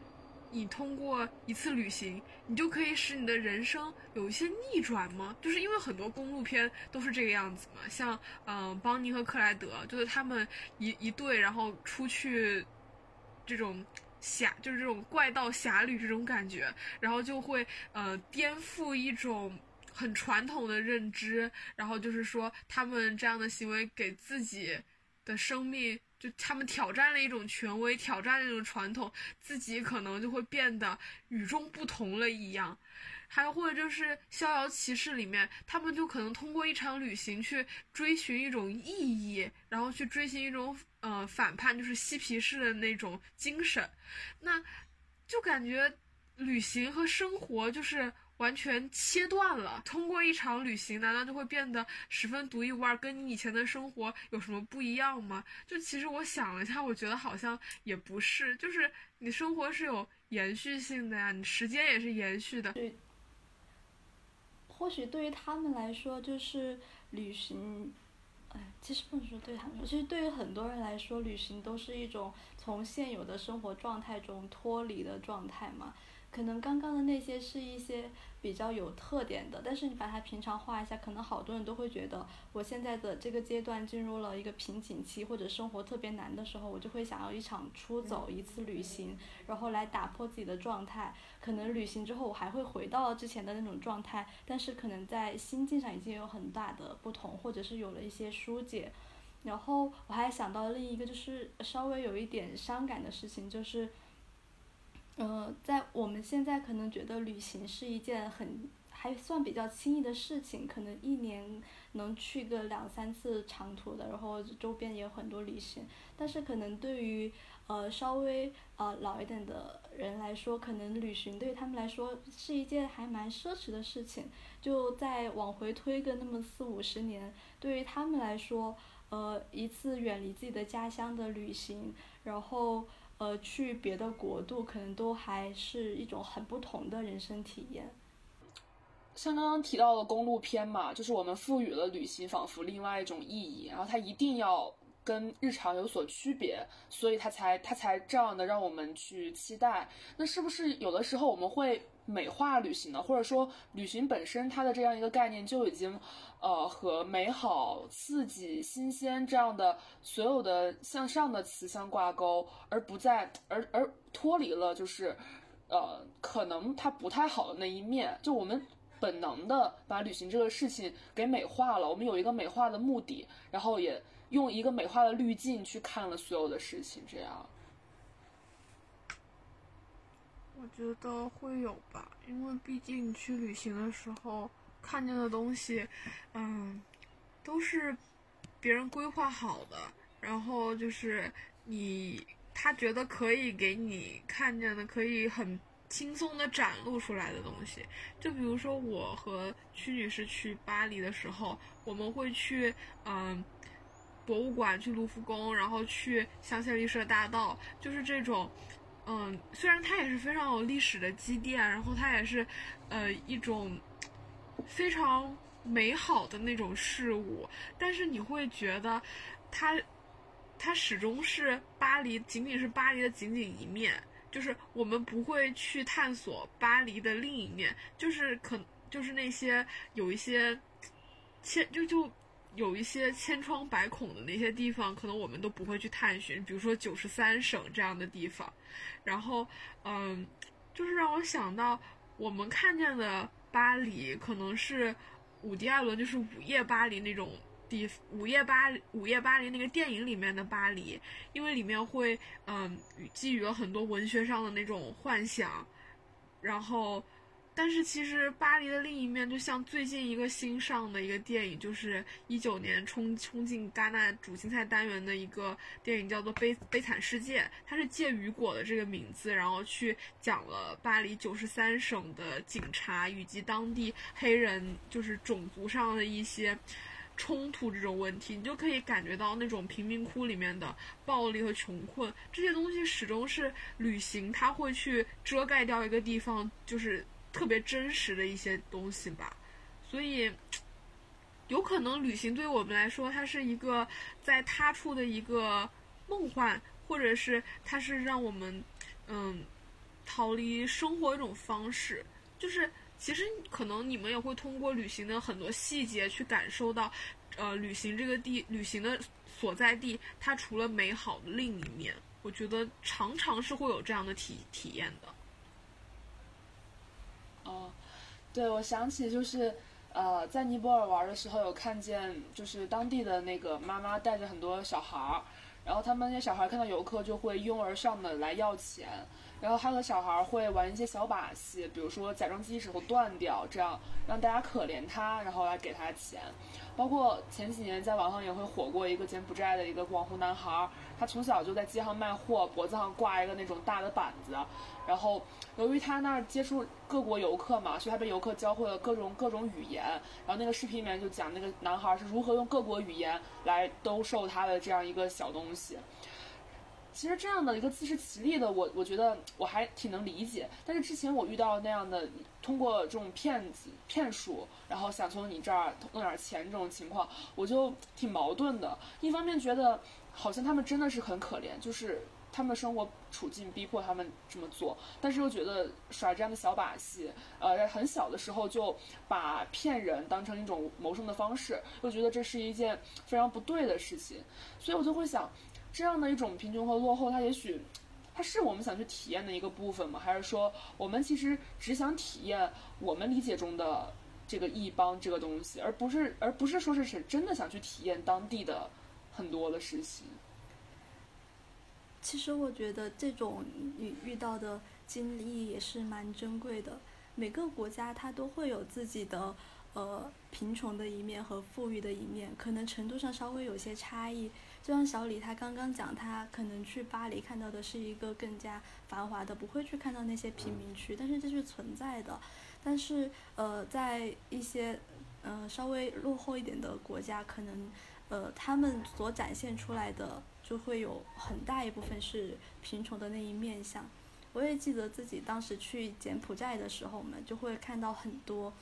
你通过一次旅行，你就可以使你的人生有一些逆转吗？就是因为很多公路片都是这个样子嘛，像嗯，邦尼和克莱德，就是他们一一对，然后出去这种侠，就是这种怪盗侠侣这种感觉，然后就会呃颠覆一种。很传统的认知，然后就是说，他们这样的行为给自己的生命，就他们挑战了一种权威，挑战了一种传统，自己可能就会变得与众不同了一样。还或者就是《逍遥骑士》里面，他们就可能通过一场旅行去追寻一种意义，然后去追寻一种呃反叛，就是嬉皮士的那种精神。那就感觉旅行和生活就是。完全切断了，通过一场旅行，难道就会变得十分独一无二，跟你以前的生活有什么不一样吗？就其实我想了一下，我觉得好像也不是，就是你生活是有延续性的呀，你时间也是延续的。对，或许对于他们来说，就是旅行，哎，其实不能说对他们说，其实对于很多人来说，旅行都是一种从现有的生活状态中脱离的状态嘛。可能刚刚的那些是一些比较有特点的，但是你把它平常化一下，可能好多人都会觉得，我现在的这个阶段进入了一个瓶颈期，或者生活特别难的时候，我就会想要一场出走，一次旅行，然后来打破自己的状态。可能旅行之后，我还会回到之前的那种状态，但是可能在心境上已经有很大的不同，或者是有了一些疏解。然后我还想到另一个，就是稍微有一点伤感的事情，就是。嗯，在我们现在可能觉得旅行是一件很还算比较轻易的事情，可能一年能去个两三次长途的，然后周边也有很多旅行。但是可能对于呃稍微呃老一点的人来说，可能旅行对他们来说是一件还蛮奢侈的事情。就再往回推个那么四五十年，对于他们来说，呃一次远离自己的家乡的旅行，然后。呃，去别的国度可能都还是一种很不同的人生体验。像刚刚提到的公路片嘛，就是我们赋予了旅行仿佛另外一种意义，然后它一定要跟日常有所区别，所以它才它才这样的让我们去期待。那是不是有的时候我们会？美化旅行呢，或者说旅行本身它的这样一个概念就已经，呃，和美好、刺激、新鲜这样的所有的向上的词相挂钩，而不再而而脱离了就是，呃，可能它不太好的那一面。就我们本能的把旅行这个事情给美化了，我们有一个美化的目的，然后也用一个美化的滤镜去看了所有的事情，这样。我觉得会有吧，因为毕竟去旅行的时候看见的东西，嗯，都是别人规划好的，然后就是你他觉得可以给你看见的，可以很轻松的展露出来的东西。就比如说我和屈女士去巴黎的时候，我们会去嗯博物馆，去卢浮宫，然后去香榭丽舍大道，就是这种。嗯，虽然它也是非常有历史的积淀，然后它也是，呃，一种非常美好的那种事物，但是你会觉得，它，它始终是巴黎，仅仅是巴黎的仅仅一面，就是我们不会去探索巴黎的另一面，就是可就是那些有一些，千就就。有一些千疮百孔的那些地方，可能我们都不会去探寻，比如说九十三省这样的地方。然后，嗯，就是让我想到，我们看见的巴黎，可能是伍迪·艾伦就是《午夜巴黎》那种地，《午夜巴黎》《午夜巴黎》那个电影里面的巴黎，因为里面会，嗯，寄予了很多文学上的那种幻想，然后。但是其实巴黎的另一面，就像最近一个新上的一个电影，就是一九年冲冲进戛纳主竞赛单元的一个电影，叫做《悲悲惨世界》。它是借雨果的这个名字，然后去讲了巴黎九十三省的警察以及当地黑人就是种族上的一些冲突这种问题。你就可以感觉到那种贫民窟里面的暴力和穷困，这些东西始终是旅行它会去遮盖掉一个地方，就是。特别真实的一些东西吧，所以有可能旅行对于我们来说，它是一个在他处的一个梦幻，或者是它是让我们嗯逃离生活一种方式。就是其实可能你们也会通过旅行的很多细节去感受到，呃，旅行这个地旅行的所在地，它除了美好的另一面，我觉得常常是会有这样的体体验的。哦，对，我想起就是，呃，在尼泊尔玩的时候，有看见就是当地的那个妈妈带着很多小孩儿，然后他们那些小孩看到游客就会拥而上的来要钱。然后还有小孩会玩一些小把戏，比如说假装自己手断掉，这样让大家可怜他，然后来给他钱。包括前几年在网上也会火过一个柬埔寨的一个网红男孩，他从小就在街上卖货，脖子上挂一个那种大的板子。然后由于他那儿接触各国游客嘛，所以他被游客教会了各种各种语言。然后那个视频里面就讲那个男孩是如何用各国语言来兜售他的这样一个小东西。其实这样的一个自食其力的，我我觉得我还挺能理解。但是之前我遇到那样的，通过这种骗子骗术，然后想从你这儿弄点钱这种情况，我就挺矛盾的。一方面觉得好像他们真的是很可怜，就是他们的生活处境逼迫他们这么做，但是又觉得耍这样的小把戏，呃，在很小的时候就把骗人当成一种谋生的方式，又觉得这是一件非常不对的事情，所以我就会想。这样的一种贫穷和落后，它也许，它是我们想去体验的一个部分吗？还是说，我们其实只想体验我们理解中的这个异邦这个东西，而不是，而不是说是是真的想去体验当地的很多的事情。其实我觉得这种遇遇到的经历也是蛮珍贵的。每个国家它都会有自己的呃贫穷的一面和富裕的一面，可能程度上稍微有些差异。就像小李他刚刚讲，他可能去巴黎看到的是一个更加繁华的，不会去看到那些贫民区，但是这是存在的。但是呃，在一些呃稍微落后一点的国家，可能呃他们所展现出来的就会有很大一部分是贫穷的那一面相。我也记得自己当时去柬埔寨的时候嘛，就会看到很多，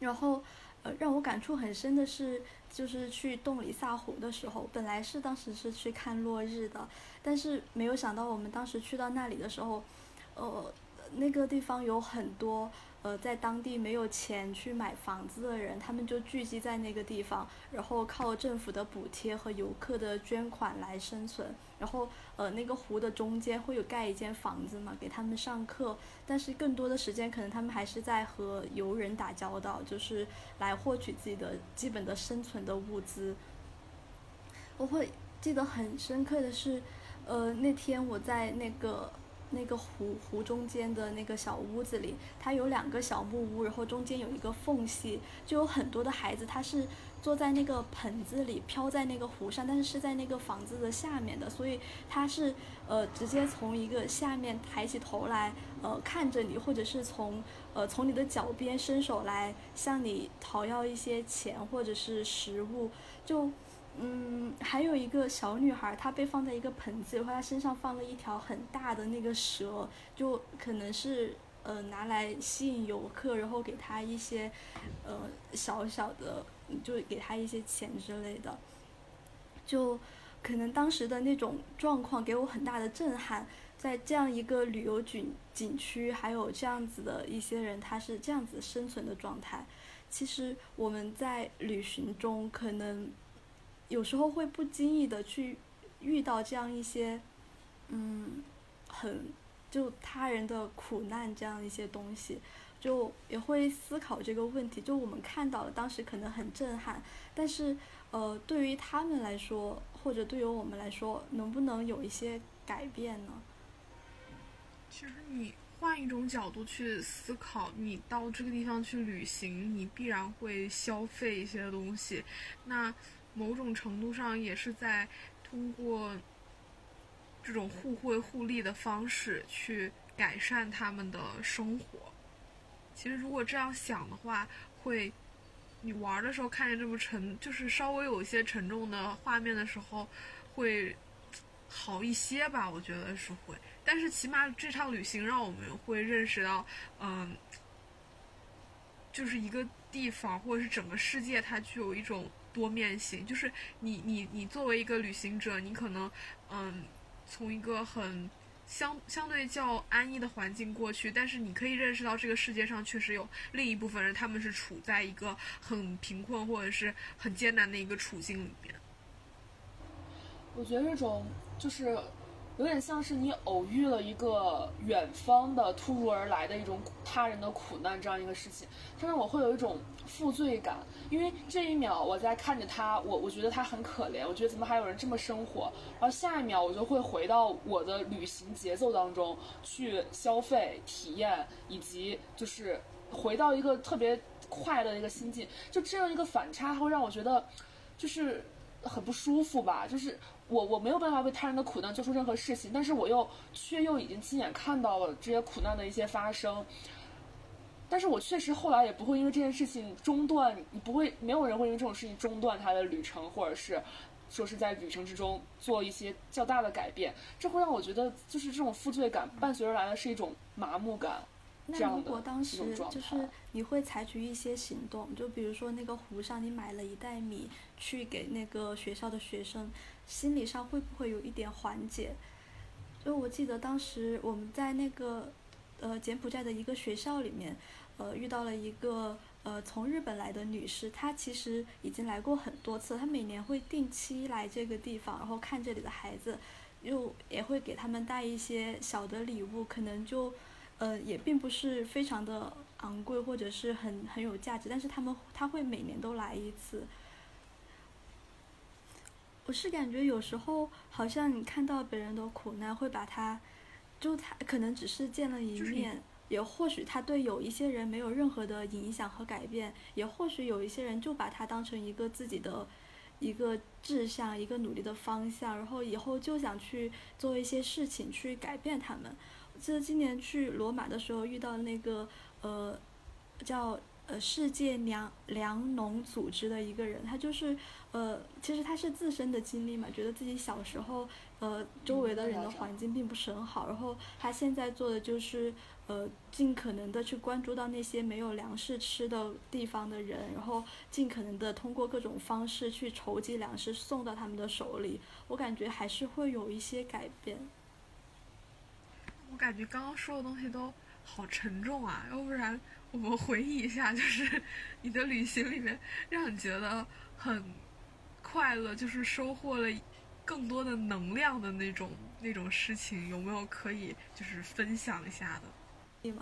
然后。呃，让我感触很深的是，就是去洞里萨湖的时候，本来是当时是去看落日的，但是没有想到我们当时去到那里的时候，呃，那个地方有很多。呃，在当地没有钱去买房子的人，他们就聚集在那个地方，然后靠政府的补贴和游客的捐款来生存。然后，呃，那个湖的中间会有盖一间房子嘛，给他们上课。但是更多的时间，可能他们还是在和游人打交道，就是来获取自己的基本的生存的物资。我会记得很深刻的是，呃，那天我在那个。那个湖湖中间的那个小屋子里，它有两个小木屋，然后中间有一个缝隙，就有很多的孩子，他是坐在那个盆子里飘在那个湖上，但是是在那个房子的下面的，所以他是呃直接从一个下面抬起头来呃看着你，或者是从呃从你的脚边伸手来向你讨要一些钱或者是食物，就。嗯，还有一个小女孩，她被放在一个盆子，然后她身上放了一条很大的那个蛇，就可能是呃拿来吸引游客，然后给他一些呃小小的，就给他一些钱之类的。就可能当时的那种状况给我很大的震撼，在这样一个旅游景景区，还有这样子的一些人，他是这样子生存的状态。其实我们在旅行中可能。有时候会不经意的去遇到这样一些，嗯，很就他人的苦难这样一些东西，就也会思考这个问题。就我们看到了，当时可能很震撼，但是呃，对于他们来说，或者对于我们来说，能不能有一些改变呢？其实你换一种角度去思考，你到这个地方去旅行，你必然会消费一些东西，那。某种程度上也是在通过这种互惠互利的方式去改善他们的生活。其实如果这样想的话，会你玩的时候看见这么沉，就是稍微有一些沉重的画面的时候，会好一些吧？我觉得是会。但是起码这趟旅行让我们会认识到，嗯，就是一个地方或者是整个世界，它具有一种。多面性就是你你你作为一个旅行者，你可能嗯从一个很相相对较安逸的环境过去，但是你可以认识到这个世界上确实有另一部分人，他们是处在一个很贫困或者是很艰难的一个处境里面。我觉得这种就是。有点像是你偶遇了一个远方的突如而来的一种他人的苦难这样一个事情，但是我会有一种负罪感，因为这一秒我在看着他，我我觉得他很可怜，我觉得怎么还有人这么生活，然后下一秒我就会回到我的旅行节奏当中去消费、体验，以及就是回到一个特别快乐的一个心境，就这样一个反差会让我觉得就是很不舒服吧，就是。我我没有办法为他人的苦难做出任何事情，但是我又却又已经亲眼看到了这些苦难的一些发生。但是我确实后来也不会因为这件事情中断，你不会没有人会因为这种事情中断他的旅程，或者是说是在旅程之中做一些较大的改变。这会让我觉得，就是这种负罪感伴随而来的是一种麻木感。那如果当时就是你会采取一些行动，就比如说那个湖上你买了一袋米去给那个学校的学生。心理上会不会有一点缓解？就我记得当时我们在那个呃柬埔寨的一个学校里面，呃遇到了一个呃从日本来的女士，她其实已经来过很多次，她每年会定期来这个地方，然后看这里的孩子，又也会给他们带一些小的礼物，可能就呃也并不是非常的昂贵或者是很很有价值，但是他们他会每年都来一次。我是感觉有时候好像你看到别人的苦难，会把他，就他可能只是见了一面，也或许他对有一些人没有任何的影响和改变，也或许有一些人就把它当成一个自己的一个志向、一个努力的方向，然后以后就想去做一些事情去改变他们。记得今年去罗马的时候遇到那个呃叫呃世界粮粮农组织的一个人，他就是呃其实他是自身的经历嘛，觉得自己小时候呃周围的人的环境并不是很好，然后他现在做的就是呃尽可能的去关注到那些没有粮食吃的地方的人，然后尽可能的通过各种方式去筹集粮食送到他们的手里，我感觉还是会有一些改变。我感觉刚刚说的东西都好沉重啊，要不然我们回忆一下，就是 你的旅行里面让你觉得很快乐，就是收获了更多的能量的那种那种事情，有没有可以就是分享一下的？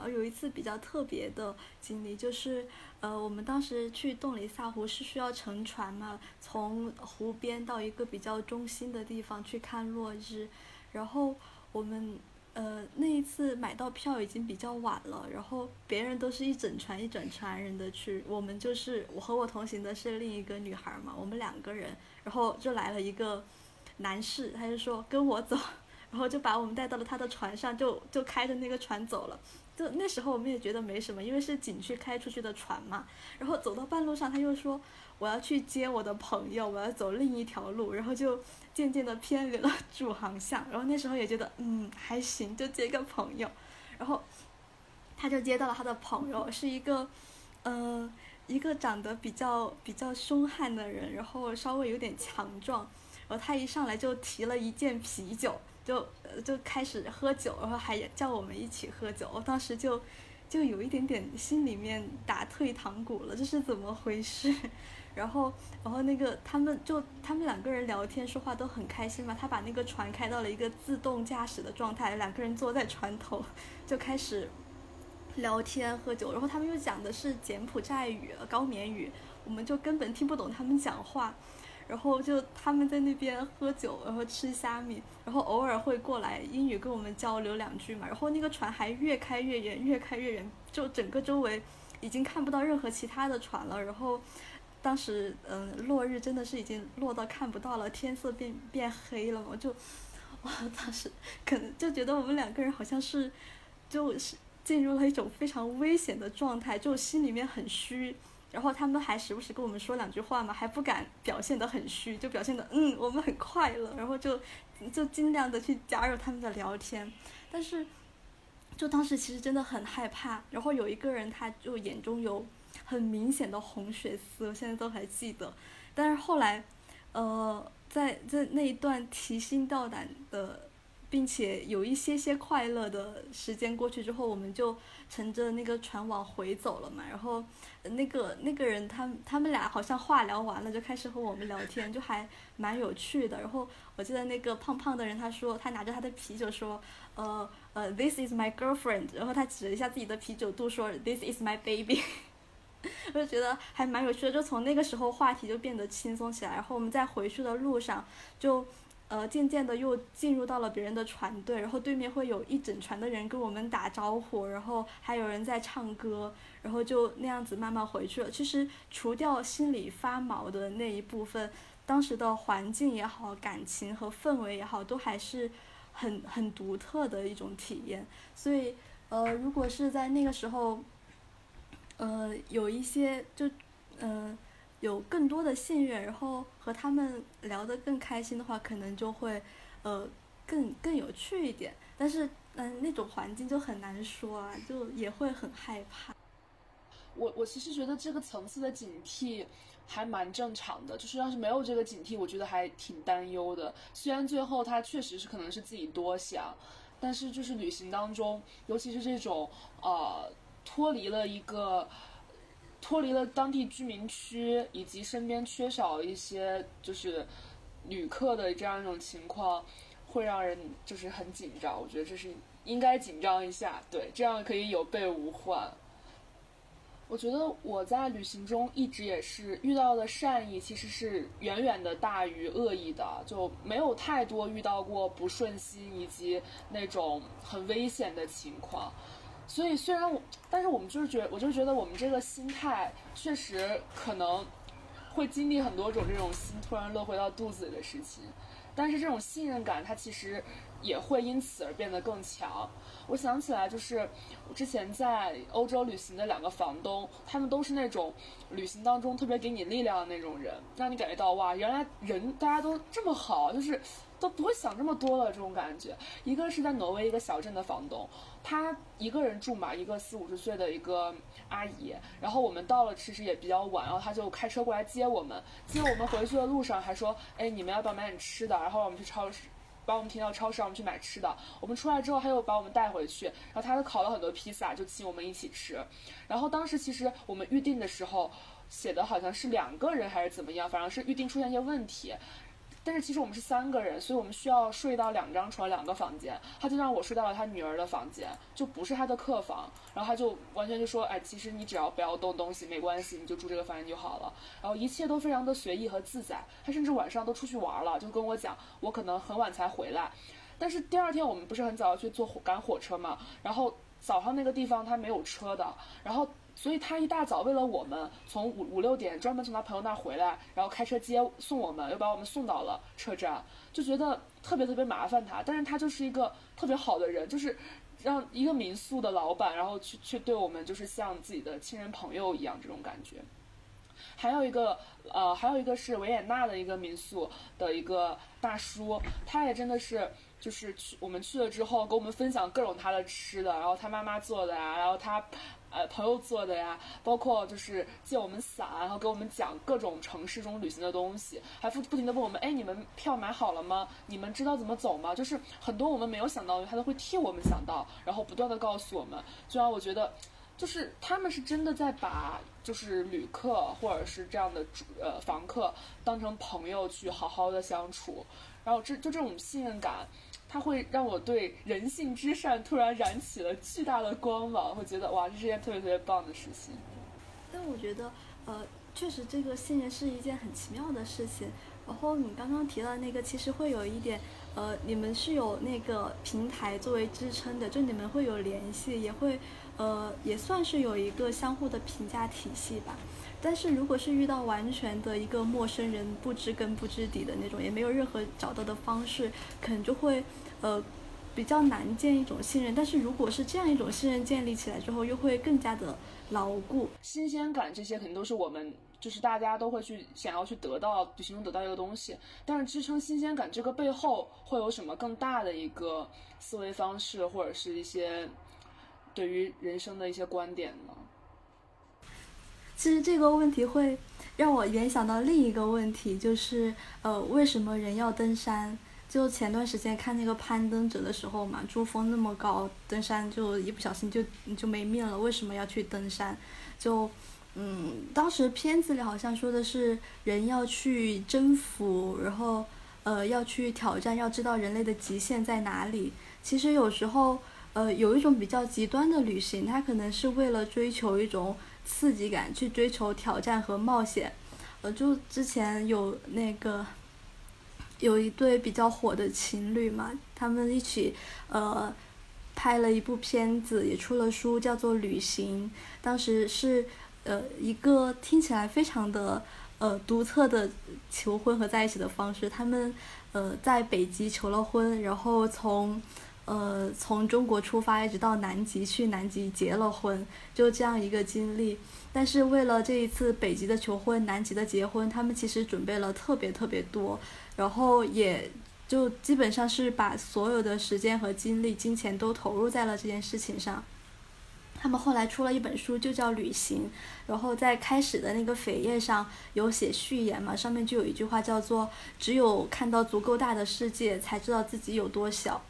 有一次比较特别的经历，就是呃，我们当时去洞里萨湖是需要乘船嘛，从湖边到一个比较中心的地方去看落日，然后我们。呃，那一次买到票已经比较晚了，然后别人都是一整船一整船人的去，我们就是我和我同行的是另一个女孩嘛，我们两个人，然后就来了一个男士，他就说跟我走，然后就把我们带到了他的船上，就就开着那个船走了。就那时候我们也觉得没什么，因为是景区开出去的船嘛。然后走到半路上，他又说我要去接我的朋友，我要走另一条路，然后就。渐渐的偏离了主航向，然后那时候也觉得嗯还行，就接个朋友，然后他就接到了他的朋友，是一个嗯一个长得比较比较凶悍的人，然后稍微有点强壮，然后他一上来就提了一件啤酒，就就开始喝酒，然后还叫我们一起喝酒，我当时就就有一点点心里面打退堂鼓了，这是怎么回事？然后，然后那个他们就他们两个人聊天说话都很开心嘛。他把那个船开到了一个自动驾驶的状态，两个人坐在船头就开始聊天喝酒。然后他们又讲的是柬埔寨语、高棉语，我们就根本听不懂他们讲话。然后就他们在那边喝酒，然后吃虾米，然后偶尔会过来英语跟我们交流两句嘛。然后那个船还越开越远，越开越远，就整个周围已经看不到任何其他的船了。然后。当时，嗯，落日真的是已经落到看不到了，天色变变黑了嘛，就，哇，当时可能就觉得我们两个人好像是，就是进入了一种非常危险的状态，就心里面很虚，然后他们还时不时跟我们说两句话嘛，还不敢表现得很虚，就表现的嗯，我们很快乐，然后就就尽量的去加入他们的聊天，但是，就当时其实真的很害怕，然后有一个人他就眼中有。很明显的红血丝，我现在都还记得。但是后来，呃，在在那一段提心吊胆的，并且有一些些快乐的时间过去之后，我们就乘着那个船往回走了嘛。然后那个那个人，他他们俩好像话聊完了，就开始和我们聊天，就还蛮有趣的。然后我记得那个胖胖的人，他说他拿着他的啤酒说，呃呃，This is my girlfriend。然后他指了一下自己的啤酒肚说，This is my baby。我就觉得还蛮有趣的，就从那个时候话题就变得轻松起来，然后我们在回去的路上，就，呃，渐渐的又进入到了别人的船队，然后对面会有一整船的人跟我们打招呼，然后还有人在唱歌，然后就那样子慢慢回去了。其实除掉心里发毛的那一部分，当时的环境也好，感情和氛围也好，都还是很很独特的一种体验。所以，呃，如果是在那个时候。呃，有一些就，嗯，有更多的信任，然后和他们聊得更开心的话，可能就会，呃，更更有趣一点。但是，嗯，那种环境就很难说啊，就也会很害怕。我我其实觉得这个层次的警惕还蛮正常的，就是要是没有这个警惕，我觉得还挺担忧的。虽然最后他确实是可能是自己多想，但是就是旅行当中，尤其是这种呃。脱离了一个，脱离了当地居民区，以及身边缺少一些就是旅客的这样一种情况，会让人就是很紧张。我觉得这是应该紧张一下，对，这样可以有备无患。我觉得我在旅行中一直也是遇到的善意，其实是远远的大于恶意的，就没有太多遇到过不顺心以及那种很危险的情况。所以虽然我，但是我们就是觉，我就觉得我们这个心态确实可能会经历很多种这种心突然落回到肚子里的事情，但是这种信任感它其实也会因此而变得更强。我想起来，就是我之前在欧洲旅行的两个房东，他们都是那种旅行当中特别给你力量的那种人，让你感觉到哇，原来人大家都这么好，就是都不会想这么多了这种感觉。一个是在挪威一个小镇的房东，他一个人住嘛，一个四五十岁的一个阿姨，然后我们到了其实也比较晚，然后他就开车过来接我们，接我们回去的路上还说，哎，你们要不要买点吃的？然后我们去超市。把我们停到超市，让我们去买吃的。我们出来之后，他又把我们带回去，然后他又烤了很多披萨，就请我们一起吃。然后当时其实我们预定的时候写的好像是两个人还是怎么样，反正是预定出现一些问题。但是其实我们是三个人，所以我们需要睡到两张床、两个房间。他就让我睡到了他女儿的房间，就不是他的客房。然后他就完全就说：“哎，其实你只要不要动东西，没关系，你就住这个房间就好了。”然后一切都非常的随意和自在。他甚至晚上都出去玩了，就跟我讲：“我可能很晚才回来。”但是第二天我们不是很早要去坐火赶火车嘛？然后早上那个地方他没有车的，然后。所以他一大早为了我们，从五五六点专门从他朋友那儿回来，然后开车接送我们，又把我们送到了车站，就觉得特别特别麻烦他。但是他就是一个特别好的人，就是让一个民宿的老板，然后去去对我们就是像自己的亲人朋友一样这种感觉。还有一个呃，还有一个是维也纳的一个民宿的一个大叔，他也真的是就是去我们去了之后，跟我们分享各种他的吃的，然后他妈妈做的啊，然后他。呃，朋友做的呀，包括就是借我们伞，然后给我们讲各种城市中旅行的东西，还不不停的问我们，哎，你们票买好了吗？你们知道怎么走吗？就是很多我们没有想到的，他都会替我们想到，然后不断的告诉我们，就让我觉得，就是他们是真的在把就是旅客或者是这样的主呃房客当成朋友去好好的相处，然后这就这种信任感。它会让我对人性之善突然燃起了巨大的光芒，会觉得哇，这是件特别特别棒的事情。但我觉得，呃，确实这个信任是一件很奇妙的事情。然后你刚刚提到那个，其实会有一点，呃，你们是有那个平台作为支撑的，就你们会有联系，也会，呃，也算是有一个相互的评价体系吧。但是如果是遇到完全的一个陌生人，不知根不知底的那种，也没有任何找到的方式，可能就会，呃，比较难建一种信任。但是如果是这样一种信任建立起来之后，又会更加的牢固。新鲜感这些肯定都是我们，就是大家都会去想要去得到旅行中得到一个东西。但是支撑新鲜感这个背后会有什么更大的一个思维方式，或者是一些对于人生的一些观点呢？其实这个问题会让我联想到另一个问题，就是呃，为什么人要登山？就前段时间看那个攀登者的时候嘛，珠峰那么高，登山就一不小心就就没命了。为什么要去登山？就嗯，当时片子里好像说的是人要去征服，然后呃要去挑战，要知道人类的极限在哪里。其实有时候呃有一种比较极端的旅行，它可能是为了追求一种。刺激感去追求挑战和冒险，呃，就之前有那个有一对比较火的情侣嘛，他们一起呃拍了一部片子，也出了书，叫做《旅行》。当时是呃一个听起来非常的呃独特的求婚和在一起的方式，他们呃在北极求了婚，然后从。呃，从中国出发一直到南极，去南极结了婚，就这样一个经历。但是为了这一次北极的求婚、南极的结婚，他们其实准备了特别特别多，然后也就基本上是把所有的时间和精力、金钱都投入在了这件事情上。他们后来出了一本书，就叫《旅行》，然后在开始的那个扉页上有写序言嘛，上面就有一句话叫做：“只有看到足够大的世界，才知道自己有多小。”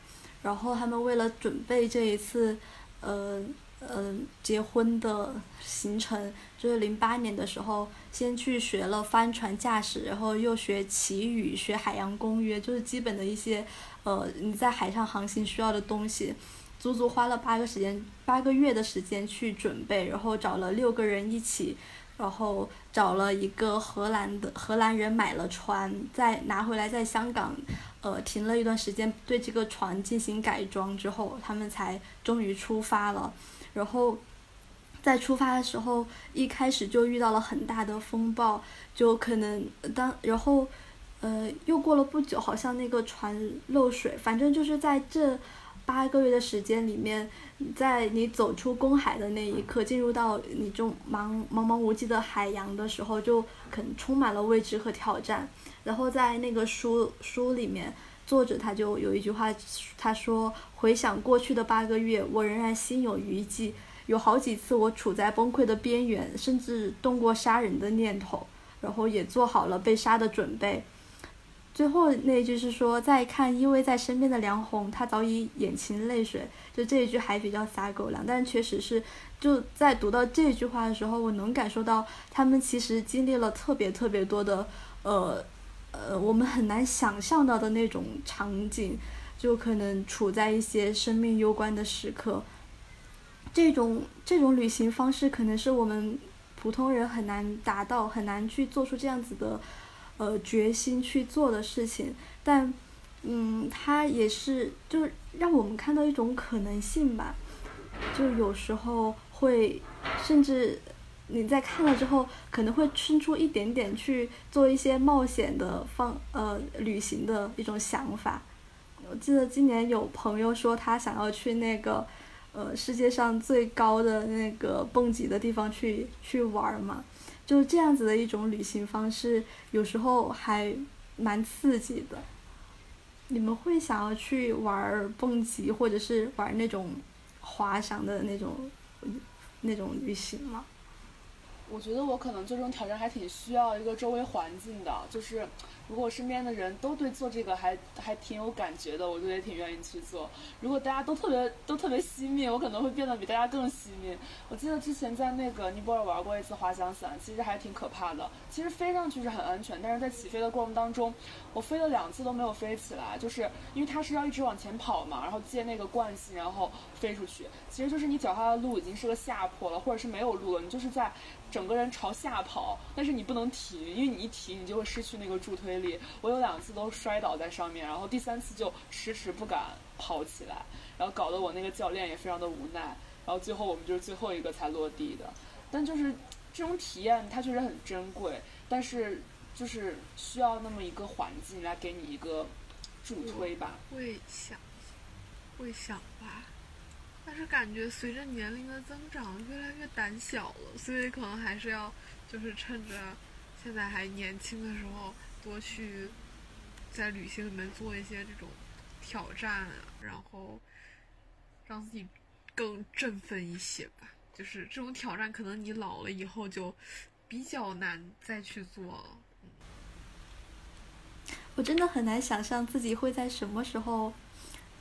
然后他们为了准备这一次，呃呃结婚的行程，就是零八年的时候，先去学了帆船驾驶，然后又学旗语，学海洋公约，就是基本的一些，呃你在海上航行需要的东西，足足花了八个时间八个月的时间去准备，然后找了六个人一起，然后找了一个荷兰的荷兰人买了船，再拿回来在香港。呃，停了一段时间，对这个船进行改装之后，他们才终于出发了。然后在出发的时候一开始就遇到了很大的风暴，就可能当然后呃又过了不久，好像那个船漏水，反正就是在这八个月的时间里面。在你走出公海的那一刻，进入到你这茫茫茫无际的海洋的时候，就可能充满了未知和挑战。然后在那个书书里面，作者他就有一句话，他说：“回想过去的八个月，我仍然心有余悸，有好几次我处在崩溃的边缘，甚至动过杀人的念头，然后也做好了被杀的准备。”最后那句是说，在看依偎在身边的梁红，他早已眼噙泪水。就这一句还比较撒狗粮，但确实是，就在读到这句话的时候，我能感受到他们其实经历了特别特别多的，呃，呃，我们很难想象到的那种场景，就可能处在一些生命攸关的时刻。这种这种旅行方式，可能是我们普通人很难达到、很难去做出这样子的。呃，决心去做的事情，但，嗯，它也是，就让我们看到一种可能性吧。就有时候会，甚至你在看了之后，可能会生出一点点去做一些冒险的方呃旅行的一种想法。我记得今年有朋友说他想要去那个，呃，世界上最高的那个蹦极的地方去去玩嘛。就这样子的一种旅行方式，有时候还蛮刺激的。你们会想要去玩蹦极，或者是玩那种滑翔的那种那种旅行吗？我觉得我可能这种挑战还挺需要一个周围环境的，就是。如果身边的人都对做这个还还挺有感觉的，我就也挺愿意去做。如果大家都特别都特别惜命，我可能会变得比大家更惜命。我记得之前在那个尼泊尔玩过一次滑翔伞，其实还挺可怕的。其实飞上去是很安全，但是在起飞的过程当中，我飞了两次都没有飞起来，就是因为它是要一直往前跑嘛，然后借那个惯性，然后飞出去。其实就是你脚下的路已经是个下坡了，或者是没有路了，你就是在。整个人朝下跑，但是你不能停，因为你一停，你就会失去那个助推力。我有两次都摔倒在上面，然后第三次就迟迟不敢跑起来，然后搞得我那个教练也非常的无奈。然后最后我们就是最后一个才落地的。但就是这种体验，它确实很珍贵，但是就是需要那么一个环境来给你一个助推吧。会想，会想吧。但是感觉随着年龄的增长，越来越胆小了，所以可能还是要，就是趁着现在还年轻的时候，多去在旅行里面做一些这种挑战，然后让自己更振奋一些吧。就是这种挑战，可能你老了以后就比较难再去做了。我真的很难想象自己会在什么时候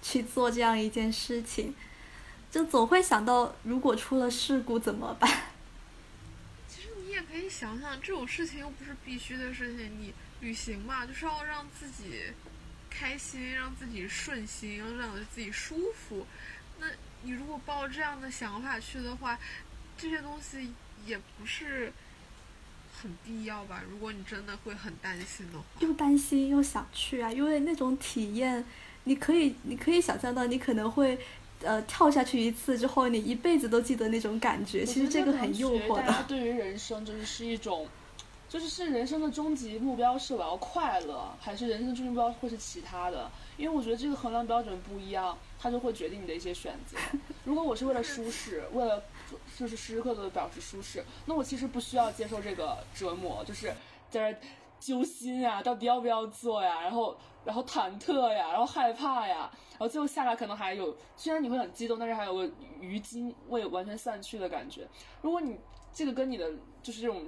去做这样一件事情。就总会想到，如果出了事故怎么办？其实你也可以想想，这种事情又不是必须的事情。你旅行嘛，就是要让自己开心，让自己顺心，让自己舒服。那你如果抱这样的想法去的话，这些东西也不是很必要吧？如果你真的会很担心的话，又担心又想去啊，因为那种体验，你可以，你可以想象到，你可能会。呃，跳下去一次之后，你一辈子都记得那种感觉。其实这个很诱惑的。大家对于人生就是是一种，就是是人生的终极目标是我要快乐，还是人生的终极目标会是其他的？因为我觉得这个衡量标准不一样，它就会决定你的一些选择。如果我是为了舒适，为了就是时时刻刻的表示舒适，那我其实不需要接受这个折磨，就是在这揪心呀，到底要不要做呀？然后。然后忐忑呀，然后害怕呀，然后最后下来可能还有，虽然你会很激动，但是还有个余烬未完全散去的感觉。如果你这个跟你的就是这种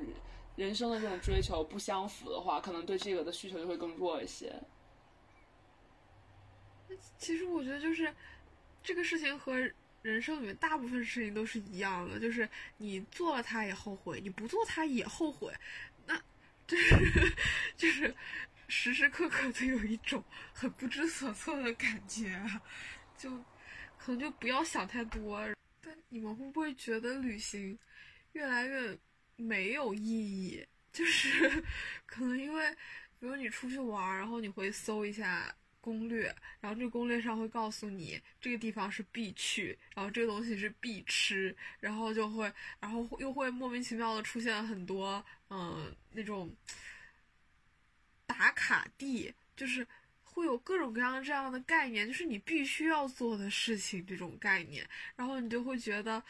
人生的这种追求不相符的话，可能对这个的需求就会更弱一些。其实我觉得就是这个事情和人生里面大部分事情都是一样的，就是你做了它也后悔，你不做它也后悔，就是就是。时时刻刻都有一种很不知所措的感觉，就可能就不要想太多。但你们会不会觉得旅行越来越没有意义？就是 可能因为，比如你出去玩，然后你会搜一下攻略，然后这个攻略上会告诉你这个地方是必去，然后这个东西是必吃，然后就会，然后又会莫名其妙的出现很多，嗯，那种打卡地，就是会有各种各样这样的概念，就是你必须要做的事情这种概念，然后你就会觉得，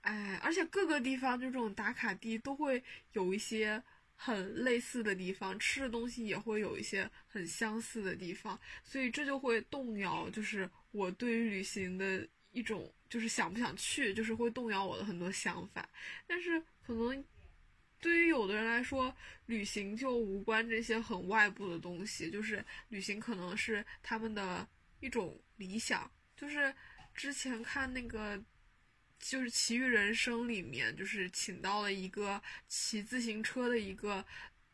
哎，而且各个地方这种打卡地都会有一些。很类似的地方，吃的东西也会有一些很相似的地方，所以这就会动摇，就是我对于旅行的一种，就是想不想去，就是会动摇我的很多想法。但是可能对于有的人来说，旅行就无关这些很外部的东西，就是旅行可能是他们的一种理想。就是之前看那个。就是《奇遇人生》里面，就是请到了一个骑自行车的一个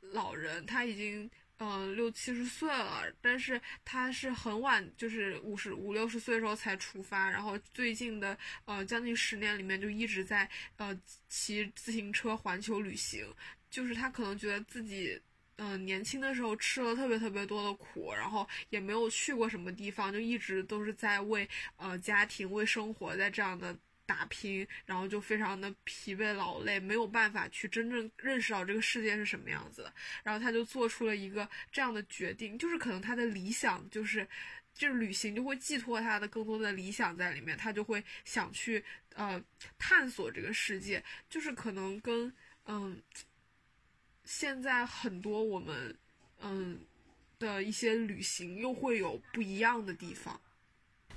老人，他已经嗯六七十岁了，但是他是很晚，就是五十五六十岁的时候才出发，然后最近的呃将近十年里面就一直在呃骑自行车环球旅行。就是他可能觉得自己嗯年轻的时候吃了特别特别多的苦，然后也没有去过什么地方，就一直都是在为呃家庭为生活在这样的。打拼，然后就非常的疲惫劳累，没有办法去真正认识到这个世界是什么样子的。然后他就做出了一个这样的决定，就是可能他的理想就是，就是旅行就会寄托他的更多的理想在里面，他就会想去呃探索这个世界，就是可能跟嗯现在很多我们嗯的一些旅行又会有不一样的地方。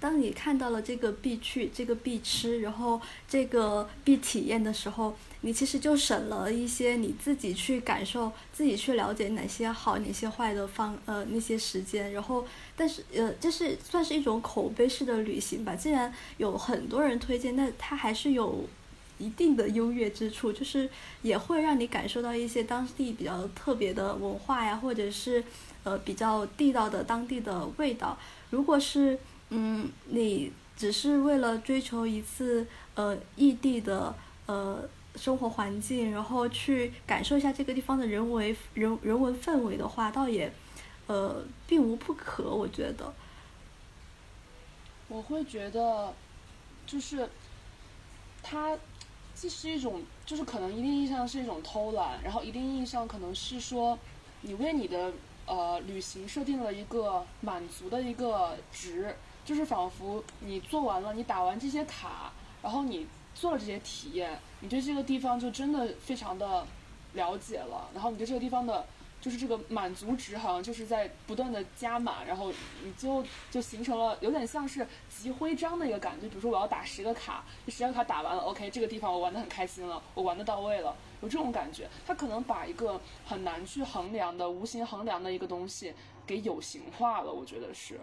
当你看到了这个必去、这个必吃，然后这个必体验的时候，你其实就省了一些你自己去感受、自己去了解哪些好、哪些坏的方呃那些时间。然后，但是呃，这是算是一种口碑式的旅行吧。既然有很多人推荐，那它还是有一定的优越之处，就是也会让你感受到一些当地比较特别的文化呀，或者是呃比较地道的当地的味道。如果是嗯，你只是为了追求一次呃异地的呃生活环境，然后去感受一下这个地方的人为人人文氛围的话，倒也呃并无不可，我觉得。我会觉得，就是它既是一种，就是可能一定意义上是一种偷懒，然后一定意义上可能是说，你为你的呃旅行设定了一个满足的一个值。就是仿佛你做完了，你打完这些卡，然后你做了这些体验，你对这个地方就真的非常的了解了。然后你对这个地方的，就是这个满足值好像就是在不断的加满，然后你就就形成了有点像是集徽章的一个感觉。比如说我要打十个卡，这十个卡打完了，OK，这个地方我玩的很开心了，我玩的到位了，有这种感觉。它可能把一个很难去衡量的、无形衡量的一个东西给有形化了，我觉得是。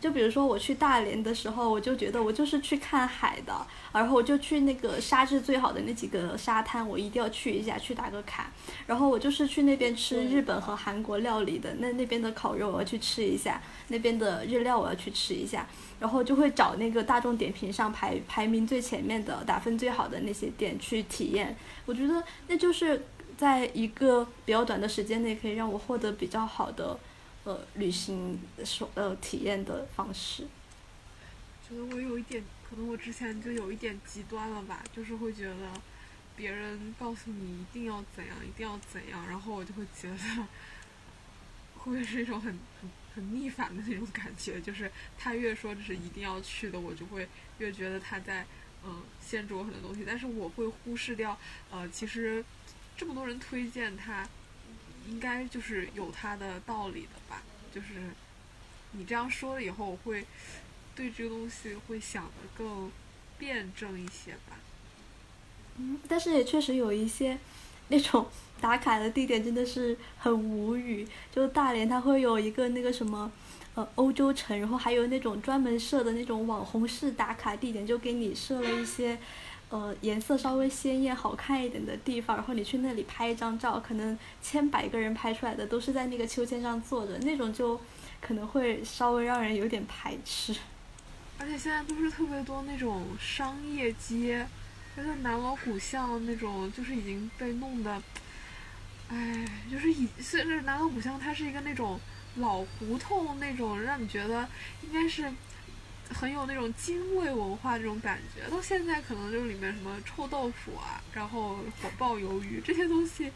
就比如说我去大连的时候，我就觉得我就是去看海的，然后我就去那个沙质最好的那几个沙滩，我一定要去一下，去打个卡。然后我就是去那边吃日本和韩国料理的，那那边的烤肉我要去吃一下，那边的日料我要去吃一下。然后就会找那个大众点评上排排名最前面的、打分最好的那些店去体验。我觉得那就是在一个比较短的时间内，可以让我获得比较好的。呃，旅行手呃体验的方式，觉得我有一点，可能我之前就有一点极端了吧，就是会觉得别人告诉你一定要怎样，一定要怎样，然后我就会觉得会不会是一种很很很逆反的那种感觉，就是他越说这是一定要去的，我就会越觉得他在嗯限制我很多东西，但是我会忽视掉呃，其实这么多人推荐他。应该就是有它的道理的吧，就是你这样说了以后，我会对这个东西会想的更辩证一些吧。嗯，但是也确实有一些那种打卡的地点真的是很无语，就大连它会有一个那个什么呃欧洲城，然后还有那种专门设的那种网红式打卡地点，就给你设了一些。呃，颜色稍微鲜艳、好看一点的地方，然后你去那里拍一张照，可能千百个人拍出来的都是在那个秋千上坐着，那种就可能会稍微让人有点排斥。而且现在都是特别多那种商业街，就像南锣鼓巷那种，就是已经被弄得，哎，就是以甚至南锣鼓巷它是一个那种老胡同那种，让你觉得应该是很有那种京味文化这种感觉。到现在可能就是里面什么臭豆腐啊，然后火爆鱿鱼这些东西，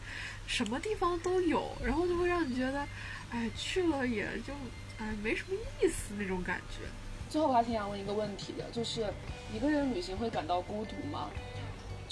什么地方都有，然后就会让你觉得，哎，去了也就哎没什么意思那种感觉。最后我还挺想问一个问题的，就是一个人旅行会感到孤独吗？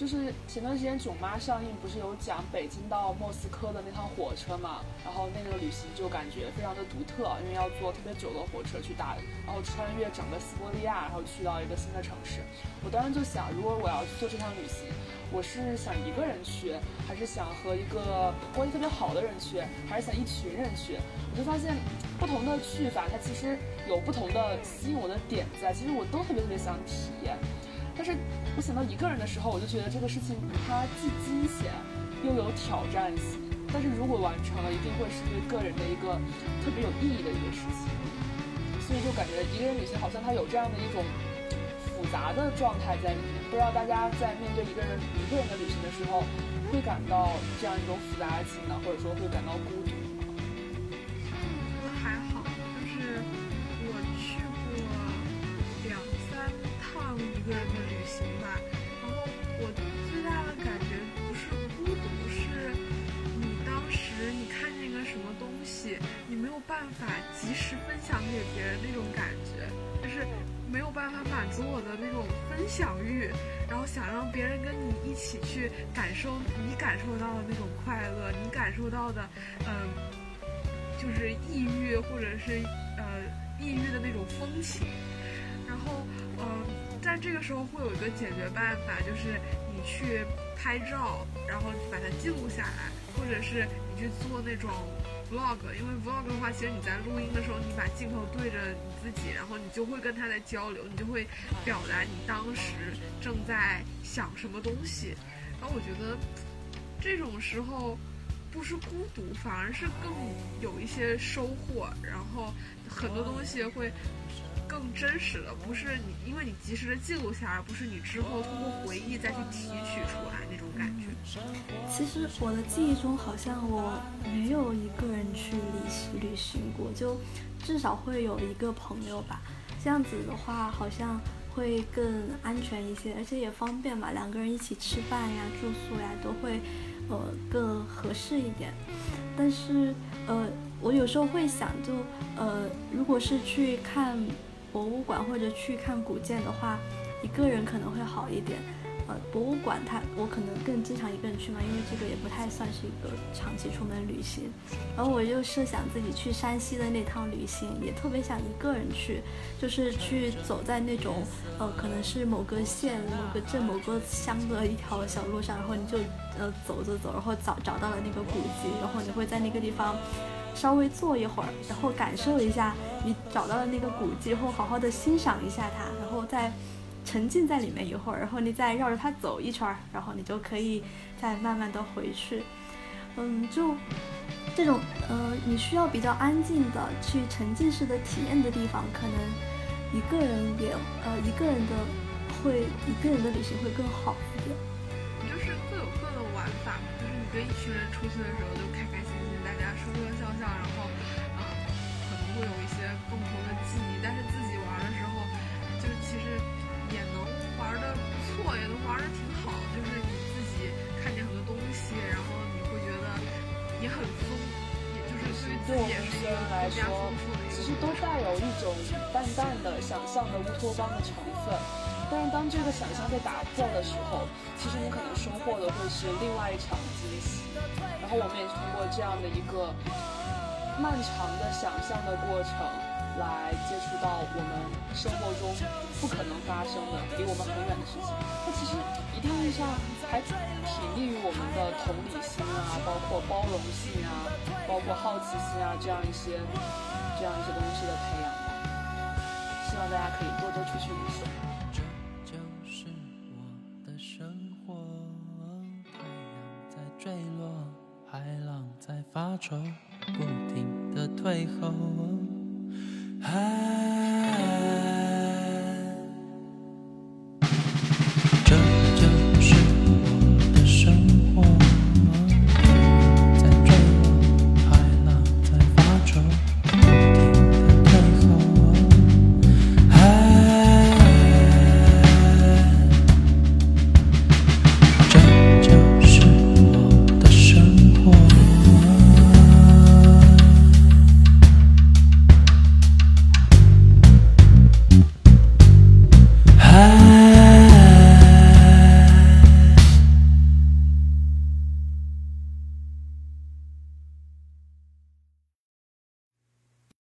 就是前段时间《囧妈》上映，不是有讲北京到莫斯科的那趟火车嘛？然后那个旅行就感觉非常的独特，因为要坐特别久的火车去打，然后穿越整个西伯利亚，然后去到一个新的城市。我当时就想，如果我要去做这趟旅行，我是想一个人去，还是想和一个关系特别好的人去，还是想一群人去？我就发现，不同的去法，它其实有不同的吸引我的点在，其实我都特别特别想体验。但是我想到一个人的时候，我就觉得这个事情它既惊险又有挑战性。但是如果完成了，一定会是对个人的一个特别有意义的一个事情。所以就感觉一个人旅行好像它有这样的一种复杂的状态在里面。不知道大家在面对一个人一个人的旅行的时候，会感到这样一种复杂的情呢，或者说会感到孤独？办法及时分享给别人那种感觉，就是没有办法满足我的那种分享欲，然后想让别人跟你一起去感受你感受到的那种快乐，你感受到的，嗯，就是抑郁或者是呃抑郁的那种风情，然后嗯。但这个时候会有一个解决办法，就是你去拍照，然后把它记录下来，或者是你去做那种 vlog。因为 vlog 的话，其实你在录音的时候，你把镜头对着你自己，然后你就会跟他在交流，你就会表达你当时正在想什么东西。然后我觉得这种时候不是孤独，反而是更有一些收获，然后很多东西会。更真实的不是你，因为你及时的记录下来，不是你之后通过回忆再去提取出来那种感觉。其实我的记忆中好像我没有一个人去旅行旅行过，就至少会有一个朋友吧。这样子的话好像会更安全一些，而且也方便嘛，两个人一起吃饭呀、住宿呀都会呃更合适一点。但是呃，我有时候会想，就呃，如果是去看。博物馆或者去看古建的话，一个人可能会好一点。呃，博物馆它我可能更经常一个人去嘛，因为这个也不太算是一个长期出门旅行。然后我就设想自己去山西的那趟旅行，也特别想一个人去，就是去走在那种呃可能是某个县、某个镇、某个乡的一条小路上，然后你就呃走着走，然后找找到了那个古迹，然后你会在那个地方。稍微坐一会儿，然后感受一下你找到的那个古迹，后好好的欣赏一下它，然后再沉浸在里面一会儿，然后你再绕着它走一圈，然后你就可以再慢慢的回去。嗯，就这种呃，你需要比较安静的去沉浸式的体验的地方，可能一个人也呃一个人的会一个人的旅行会更好一点。就是各有各的玩法，就是你跟一群人出去的时候就共同的记忆。但是自己玩的时候，就其实也能玩的不错，也能玩的挺好。就是你自己看见很多东西，然后你会觉得也很丰，也就是对我们个人来说，其实都带有一种淡淡的想象的乌托邦的成分。但是当这个想象被打破的时候，其实你可能收获的会是另外一场惊喜。然后我们也通过这样的一个漫长的想象的过程，来接触到我们生活中不可能发生的、离我们很远的事情。它其实一定意义上还挺利于我们的同理心啊，包括包容性啊，包括好奇心啊，这样一些这样一些东西的培养吧。希望大家可以多多出去旅行。坠落，海浪在发愁，不停的退后。high.